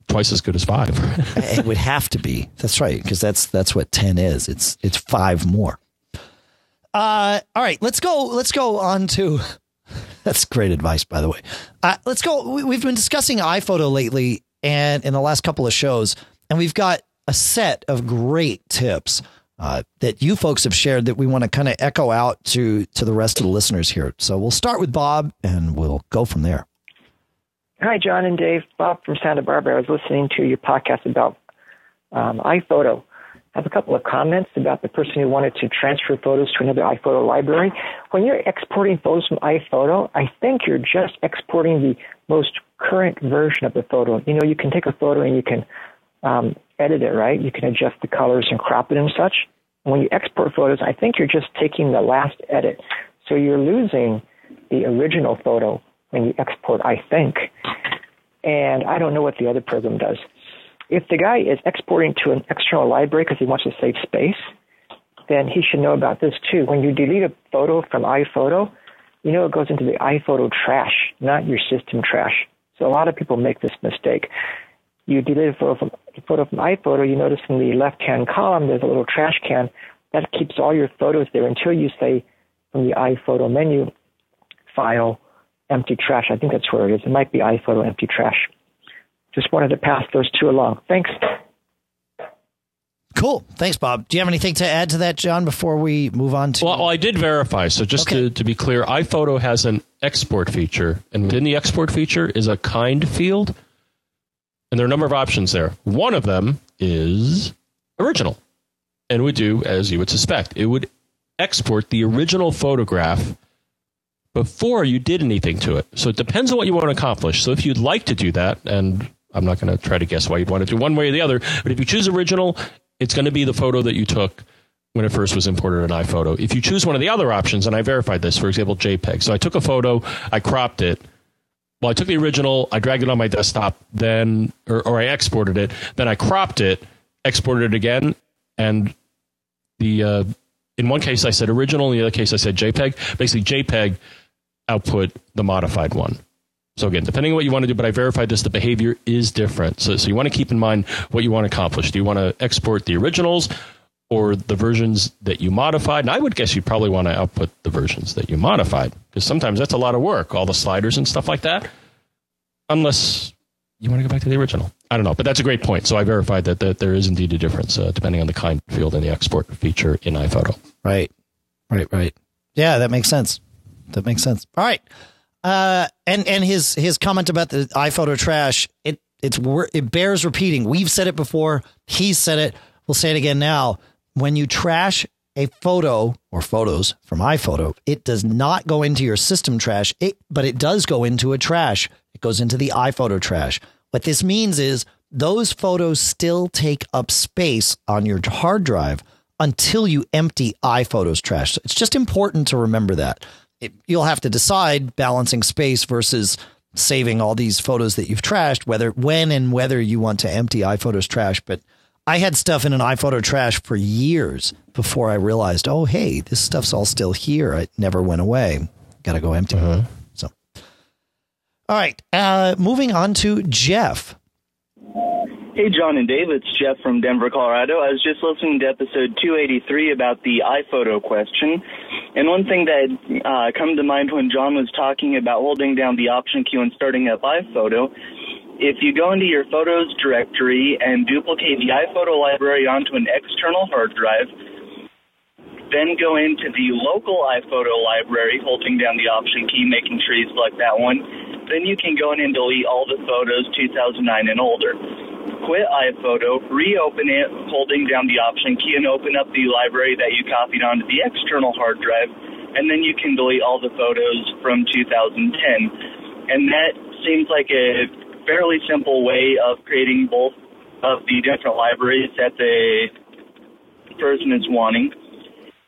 twice as good as 5. it would have to be. That's right, because that's that's what 10 is. It's it's five more. Uh, all right, let's go. Let's go on to. That's great advice, by the way. Uh, let's go. We, we've been discussing iPhoto lately, and in the last couple of shows, and we've got a set of great tips uh, that you folks have shared that we want to kind of echo out to to the rest of the listeners here. So we'll start with Bob, and we'll go from there. Hi, John and Dave. Bob from Santa Barbara. I was listening to your podcast about um, iPhoto. I have a couple of comments about the person who wanted to transfer photos to another iPhoto library. When you're exporting photos from iPhoto, I think you're just exporting the most current version of the photo. You know, you can take a photo and you can um, edit it, right? You can adjust the colors and crop it and such. When you export photos, I think you're just taking the last edit. So you're losing the original photo when you export, I think. And I don't know what the other program does if the guy is exporting to an external library because he wants to save space, then he should know about this too. When you delete a photo from iPhoto, you know it goes into the iPhoto trash, not your system trash. So a lot of people make this mistake. You delete a photo from, a photo from iPhoto, you notice in the left-hand column there's a little trash can. That keeps all your photos there until you say from the iPhoto menu, file, empty trash. I think that's where it is. It might be iPhoto empty trash. Just wanted to pass those two along. Thanks. Cool. Thanks, Bob. Do you have anything to add to that, John, before we move on to? Well, well I did verify. So just okay. to, to be clear, iPhoto has an export feature, and within the export feature is a kind field, and there are a number of options there. One of them is original, and would do as you would suspect. It would export the original photograph before you did anything to it. So it depends on what you want to accomplish. So if you'd like to do that, and I'm not going to try to guess why you'd want to do one way or the other. But if you choose original, it's going to be the photo that you took when it first was imported in iPhoto. If you choose one of the other options, and I verified this, for example, JPEG. So I took a photo, I cropped it. Well, I took the original, I dragged it on my desktop, then, or, or I exported it, then I cropped it, exported it again, and the, uh, in one case I said original, in the other case I said JPEG. Basically, JPEG output the modified one. So again, depending on what you want to do, but I verified this, the behavior is different. So, so you want to keep in mind what you want to accomplish. Do you want to export the originals or the versions that you modified? And I would guess you probably want to output the versions that you modified because sometimes that's a lot of work, all the sliders and stuff like that. Unless you want to go back to the original. I don't know, but that's a great point. So I verified that, that there is indeed a difference uh, depending on the kind field and the export feature in iPhoto. Right, right, right. Yeah, that makes sense. That makes sense. All right. Uh, and and his his comment about the iPhoto trash it it's it bears repeating. We've said it before. He said it. We'll say it again now. When you trash a photo or photos from iPhoto, it does not go into your system trash, it, but it does go into a trash. It goes into the iPhoto trash. What this means is those photos still take up space on your hard drive until you empty iPhotos trash. So it's just important to remember that it, you'll have to decide balancing space versus saving all these photos that you've trashed, whether when and whether you want to empty iPhotos trash. But I had stuff in an iPhoto trash for years before I realized, oh, hey, this stuff's all still here. It never went away. Got to go empty. Uh-huh. So, all right. Uh, moving on to Jeff. Hey, John and Dave, it's Jeff from Denver, Colorado. I was just listening to episode 283 about the iPhoto question. And one thing that uh, come to mind when John was talking about holding down the option key and starting up iPhoto, if you go into your Photos directory and duplicate the iPhoto library onto an external hard drive, then go into the local iPhoto library, holding down the option key, making sure you select that one, then you can go in and delete all the photos 2009 and older quit iPhoto, reopen it, holding down the option key, and open up the library that you copied onto the external hard drive, and then you can delete all the photos from 2010. And that seems like a fairly simple way of creating both of the different libraries that the person is wanting.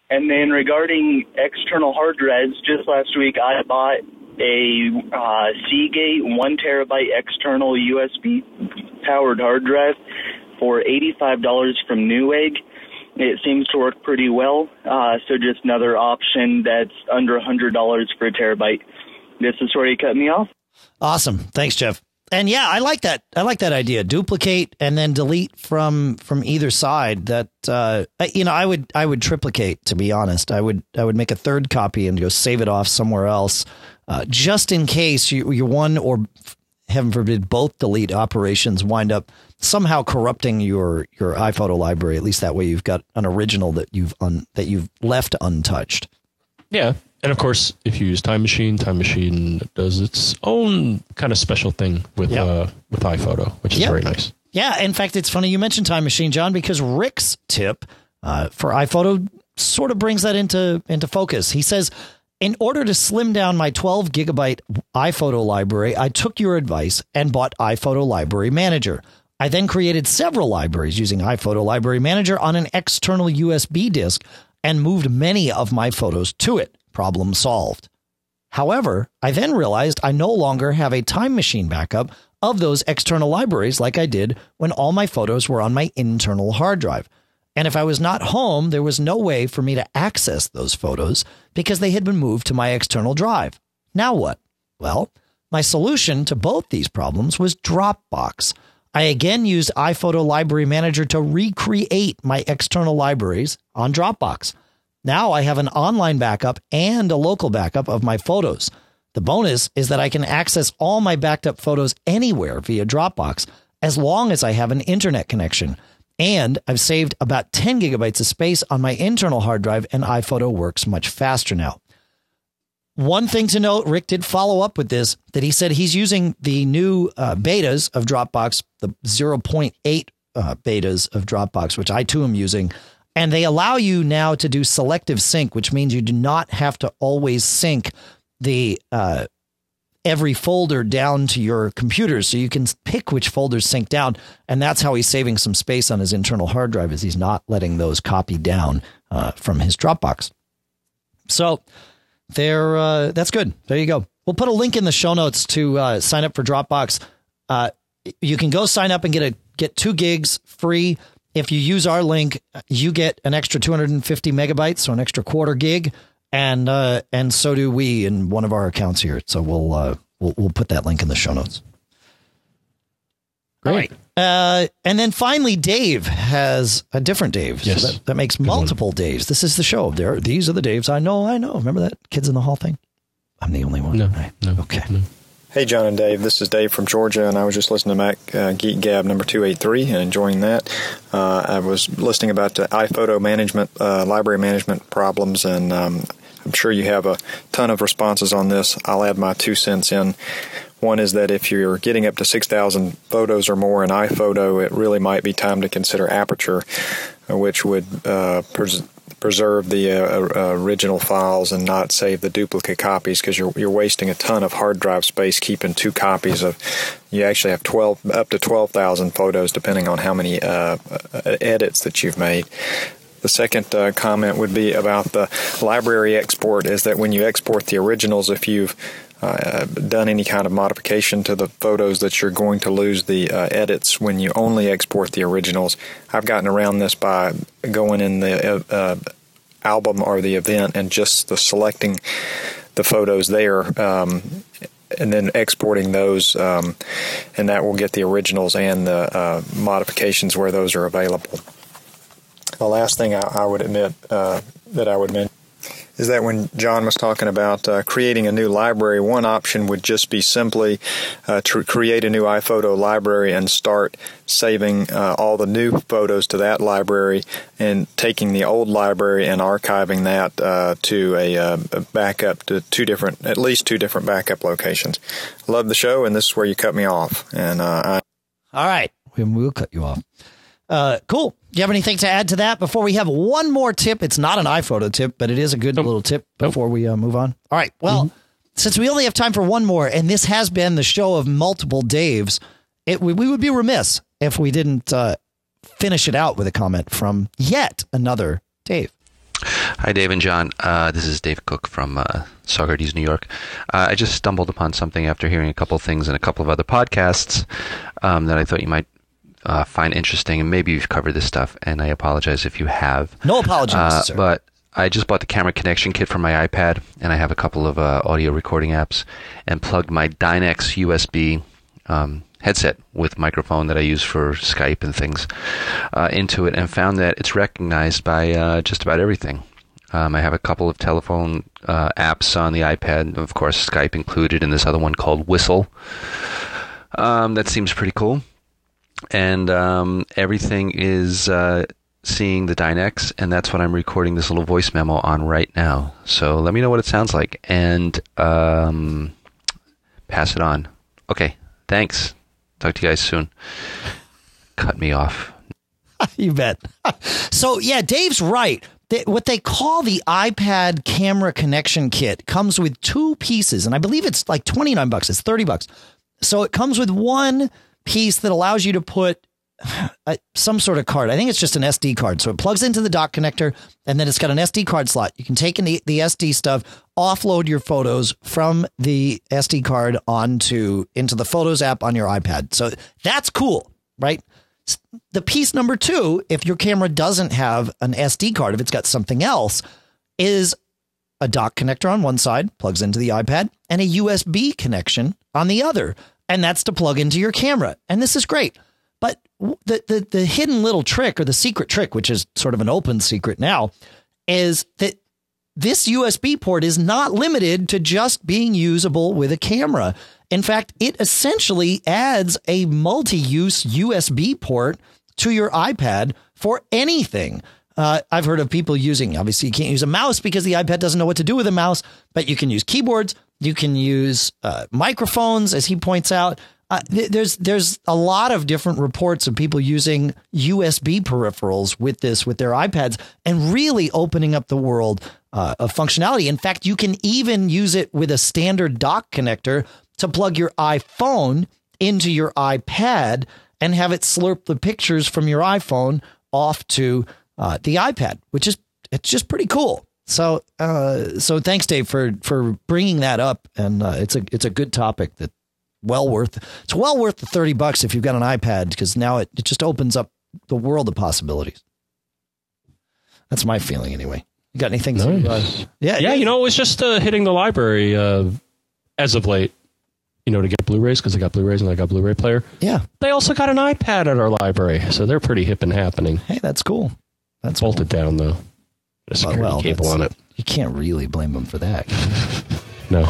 And then regarding external hard drives, just last week I bought a uh, Seagate one terabyte external USB powered hard drive for $85 from Newegg. it seems to work pretty well. Uh, so just another option that's under $100 for a terabyte. This is where you cut me off. Awesome. Thanks, Jeff. And yeah, I like that. I like that idea. Duplicate and then delete from from either side. That uh, you know, I would I would triplicate. To be honest, I would I would make a third copy and go save it off somewhere else, uh, just in case you, your one or heaven forbid both delete operations wind up somehow corrupting your your iPhoto library. At least that way, you've got an original that you've un, that you've left untouched. Yeah, and of course, if you use Time Machine, Time Machine does its own kind of special thing with Yeah. uh, with iPhoto, which is Yeah. very nice. Yeah, in fact, it's funny you mentioned Time Machine, John, because Rick's tip uh, for iPhoto sort of brings that into into focus. He says, in order to slim down my 12 gigabyte iPhoto library, I took your advice and bought iPhoto Library Manager. I then created several libraries using iPhoto Library Manager on an external USB disk and moved many of my photos to it. Problem solved. However, I then realized I no longer have a time machine backup of those external libraries like I did when all my photos were on my internal hard drive. And if I was not home, there was no way for me to access those photos because they had been moved to my external drive. Now what? Well, my solution to both these problems was Dropbox. I again used iPhoto Library Manager to recreate my external libraries on Dropbox. Now I have an online backup and a local backup of my photos. The bonus is that I can access all my backed up photos anywhere via Dropbox as long as I have an internet connection. And I've saved about 10 gigabytes of space on my internal hard drive, and iPhoto works much faster now. One thing to note, Rick did follow up with this that he said he's using the new uh, betas of Dropbox, the 0.8 uh, betas of Dropbox, which I too am using. And they allow you now to do selective sync, which means you do not have to always sync the uh, every folder down to your computer. So you can pick which folders sync down. And that's how he's saving some space on his internal hard drive is he's not letting those copy down uh, from his Dropbox. So there, uh, that's good. There you go. We'll put a link in the show notes to uh, sign up for Dropbox. Uh, you can go sign up and get a get two gigs free. If you use our link, you get an extra 250 megabytes, so an extra quarter gig, and uh, and so do we in one of our accounts here. So we'll uh, we'll we'll put that link in the show notes. Great. Uh, and then finally, Dave has a different Dave. So Yes. that, that makes multiple Daves. This is the show. There, these are the Daves. I know. I know. Remember that Kids in the Hall thing? I'm the only one. No, right? no, Okay. no. Hey, John and Dave. This is Dave from Georgia, and I was just listening to Mac uh, Geek Gab number 283 and enjoying that. Uh, I was listening about the iPhoto management, uh, library management problems, and um, I'm sure you have a ton of responses on this. I'll add my two cents in. One is that if you're getting up to 6,000 photos or more in iPhoto, it really might be time to consider Aperture, uh, which would uh, pres- preserve the uh, uh, original files and not save the duplicate copies because you're you're wasting a ton of hard drive space keeping two copies of. You actually have 12 up to 12,000 photos depending on how many uh, uh, edits that you've made. The second uh, comment would be about the library export is that when you export the originals, if you've uh, done any kind of modification to the photos that you're going to lose the uh, edits when you only export the originals. I've gotten around this by going in the uh, uh, album or the event and just the selecting the photos there. Um, and then exporting those, um, and that will get the originals and the uh, modifications where those are available. The last thing I, I would admit uh, that I would mention is that when John was talking about uh, creating a new library, one option would just be simply uh, to create a new iPhoto library and start saving uh, all the new photos to that library and taking the old library and archiving that uh, to a, uh, a backup to two different, at least two different backup locations. Love the show, and this is where you cut me off. And uh, I All right. We will cut you off. Uh, cool. Do you have anything to add to that before we have one more tip? It's not an iPhoto tip, but it is a good little tip before we uh, move on. All right. Well, since we only have time for one more, and this has been the show of multiple Daves, it, we, we would be remiss if we didn't uh, finish it out with a comment from yet another Dave. Hi, Dave and John. Uh, this is Dave Cook from uh, Saugerties, New York. Uh, I just stumbled upon something after hearing a couple things in a couple of other podcasts um, that I thought you might uh, find interesting, and maybe you've covered this stuff, and I apologize if you have. No apologies, Uh, sir. but I just bought the camera connection kit for my iPad, and I have a couple of uh, audio recording apps, and plugged my Dynex USB um, headset with microphone that I use for Skype and things uh, into it, and found that it's recognized by uh, just about everything. Um, I have a couple of telephone uh, apps on the iPad, of course, Skype included, and this other one called Whistle. Um, that seems pretty cool. And um, everything is uh, seeing the Dynex, and that's what I'm recording this little voice memo on right now. So let me know what it sounds like and um, pass it on. Okay, thanks. Talk to you guys soon. Cut me off. you bet. so yeah, Dave's right. What they call the iPad camera connection kit comes with two pieces, and I believe it's like twenty nine bucks. It's thirty bucks. So it comes with one piece that allows you to put some sort of card. I think it's just an SD card. So it plugs into the dock connector, and then it's got an SD card slot. You can take in the, the SD stuff, offload your photos from the SD card onto into the Photos app on your iPad. So that's cool, right? the piece number two, if your camera doesn't have an SD card, if it's got something else, is a dock connector on one side, plugs into the iPad, and a USB connection on the other. And that's to plug into your camera. And this is great. But the, the, the hidden little trick or the secret trick, which is sort of an open secret now, is that this USB port is not limited to just being usable with a camera. In fact, it essentially adds a multi use USB port to your iPad for anything. Uh, I've heard of people using, obviously, you can't use a mouse because the iPad doesn't know what to do with a mouse, but you can use keyboards, you can use uh, microphones, as he points out. Uh, th- there's there's a lot of different reports of people using USB peripherals with this with their iPads and really opening up the world uh, of functionality. In fact, you can even use it with a standard dock connector to plug your iPhone into your iPad and have it slurp the pictures from your iPhone off to uh, the iPad, which is it's just pretty cool. So uh, so thanks, Dave, for for bringing that up, and uh, it's a it's a good topic that well worth it's well worth the thirty bucks if you've got an iPad because now it, it just opens up the world of possibilities. That's my feeling anyway. You got anything? To, uh, yeah, Yeah, you know, it was just uh, hitting the library uh, as of late. You know, to get Blu-rays because I got Blu-rays and I got Blu-ray player. yeah. They also got an iPad at our library, so they're pretty hip and happening. Hey, that's cool. That's Bolted down though, a Well, security well, cable on it. You can't really blame them for that. No,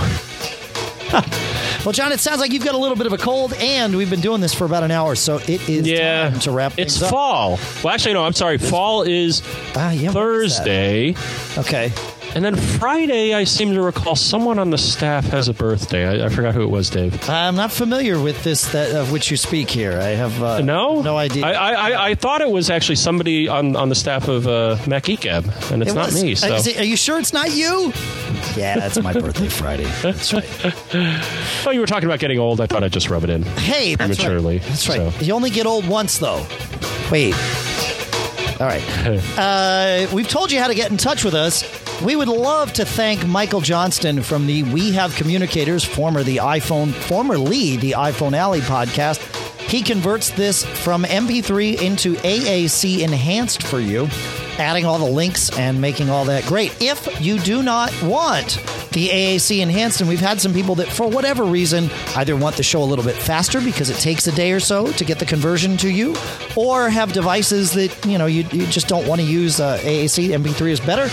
Well, John, it sounds like you've got a little bit of a cold, and we've been doing this for about an hour, so it is yeah, time to wrap It's things up. fall. Well, actually, no. I'm sorry. Fall is Ah, yeah, what is that? Thursday, Okay. And then Friday. I seem to recall someone on the staff has a birthday. I, I forgot who it was, Dave. I'm not familiar with this that of which you speak here. I have uh, No, no idea. I, I, I, I thought it was actually somebody on, on the staff of uh, Mac Geek Gab, and it's It not was- me. uh, So, it- are you sure it's not you? Yeah, that's my birthday Friday. That's right. oh, you were talking about getting old. I thought I'd just rub it in. Hey, that's Prematurely, right. That's right. so. You only get old once, though. Wait. All right. Uh, we've told you how to get in touch with us. We would love to thank Michael Johnston from the We Have Communicators, former the iPhone, formerly the iPhone Alley podcast. He converts this from MP3 into AAC enhanced for you, adding all the links and making all that great. If you do not want the AAC enhanced, and we've had some people that, for whatever reason, either want the show a little bit faster because it takes a day or so to get the conversion to you, or have devices that you know you, you just don't want to use. Uh, AAC MP3 is better.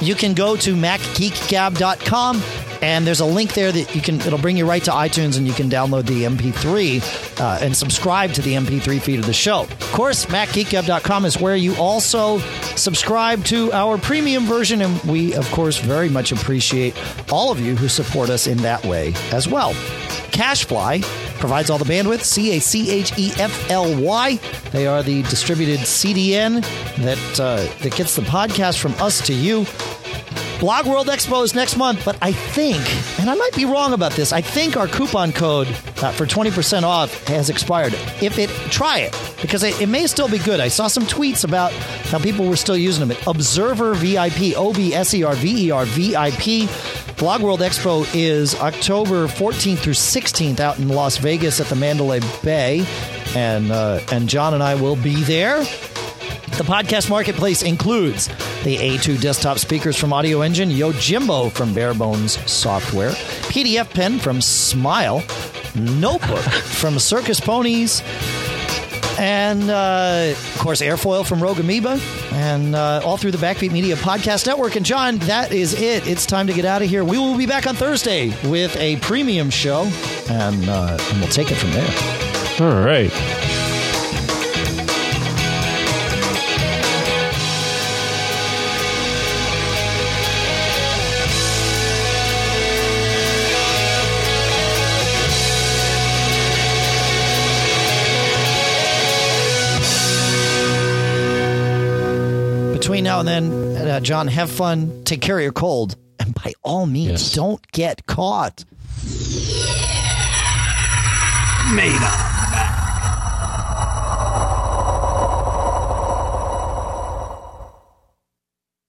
You can go to macgeekgab.com and there's a link there that you can it'll bring you right to iTunes and you can download the MP3 uh, and subscribe to the MP3 feed of the show. Of course, macgeekgab.com is where you also subscribe to our premium version and we of course very much appreciate all of you who support us in that way as well. Cachefly provides all the bandwidth, C A C H E F L Y. They are the distributed CDN that uh, that gets the podcast from us to you. Blog World Expo is next month, but I think, and I might be wrong about this, I think our coupon code uh, for 20% off has expired. If it, try it, because it, it may still be good. I saw some tweets about how people were still using them. Observer VIP, O B S E R V E R VIP. Blog World Expo is October 14th through 16th out in Las Vegas at the Mandalay Bay. and uh, and John and I will be there. The podcast marketplace includes the A2 desktop speakers from Audioengine, Yojimbo from Bare Bones Software, PDF Pen from Smile, Notebook from Circus Ponies, and uh, of course Airfoil from Rogue Amoeba, and uh, all through the Backbeat Media Podcast Network. And John, that is it. It's time to get out of here. We will be back on Thursday with a premium show, and, uh, and we'll take it from there. All right. Now and then, uh, John, have fun, take care of your cold, and by all means, Yes. don't get caught. Made up.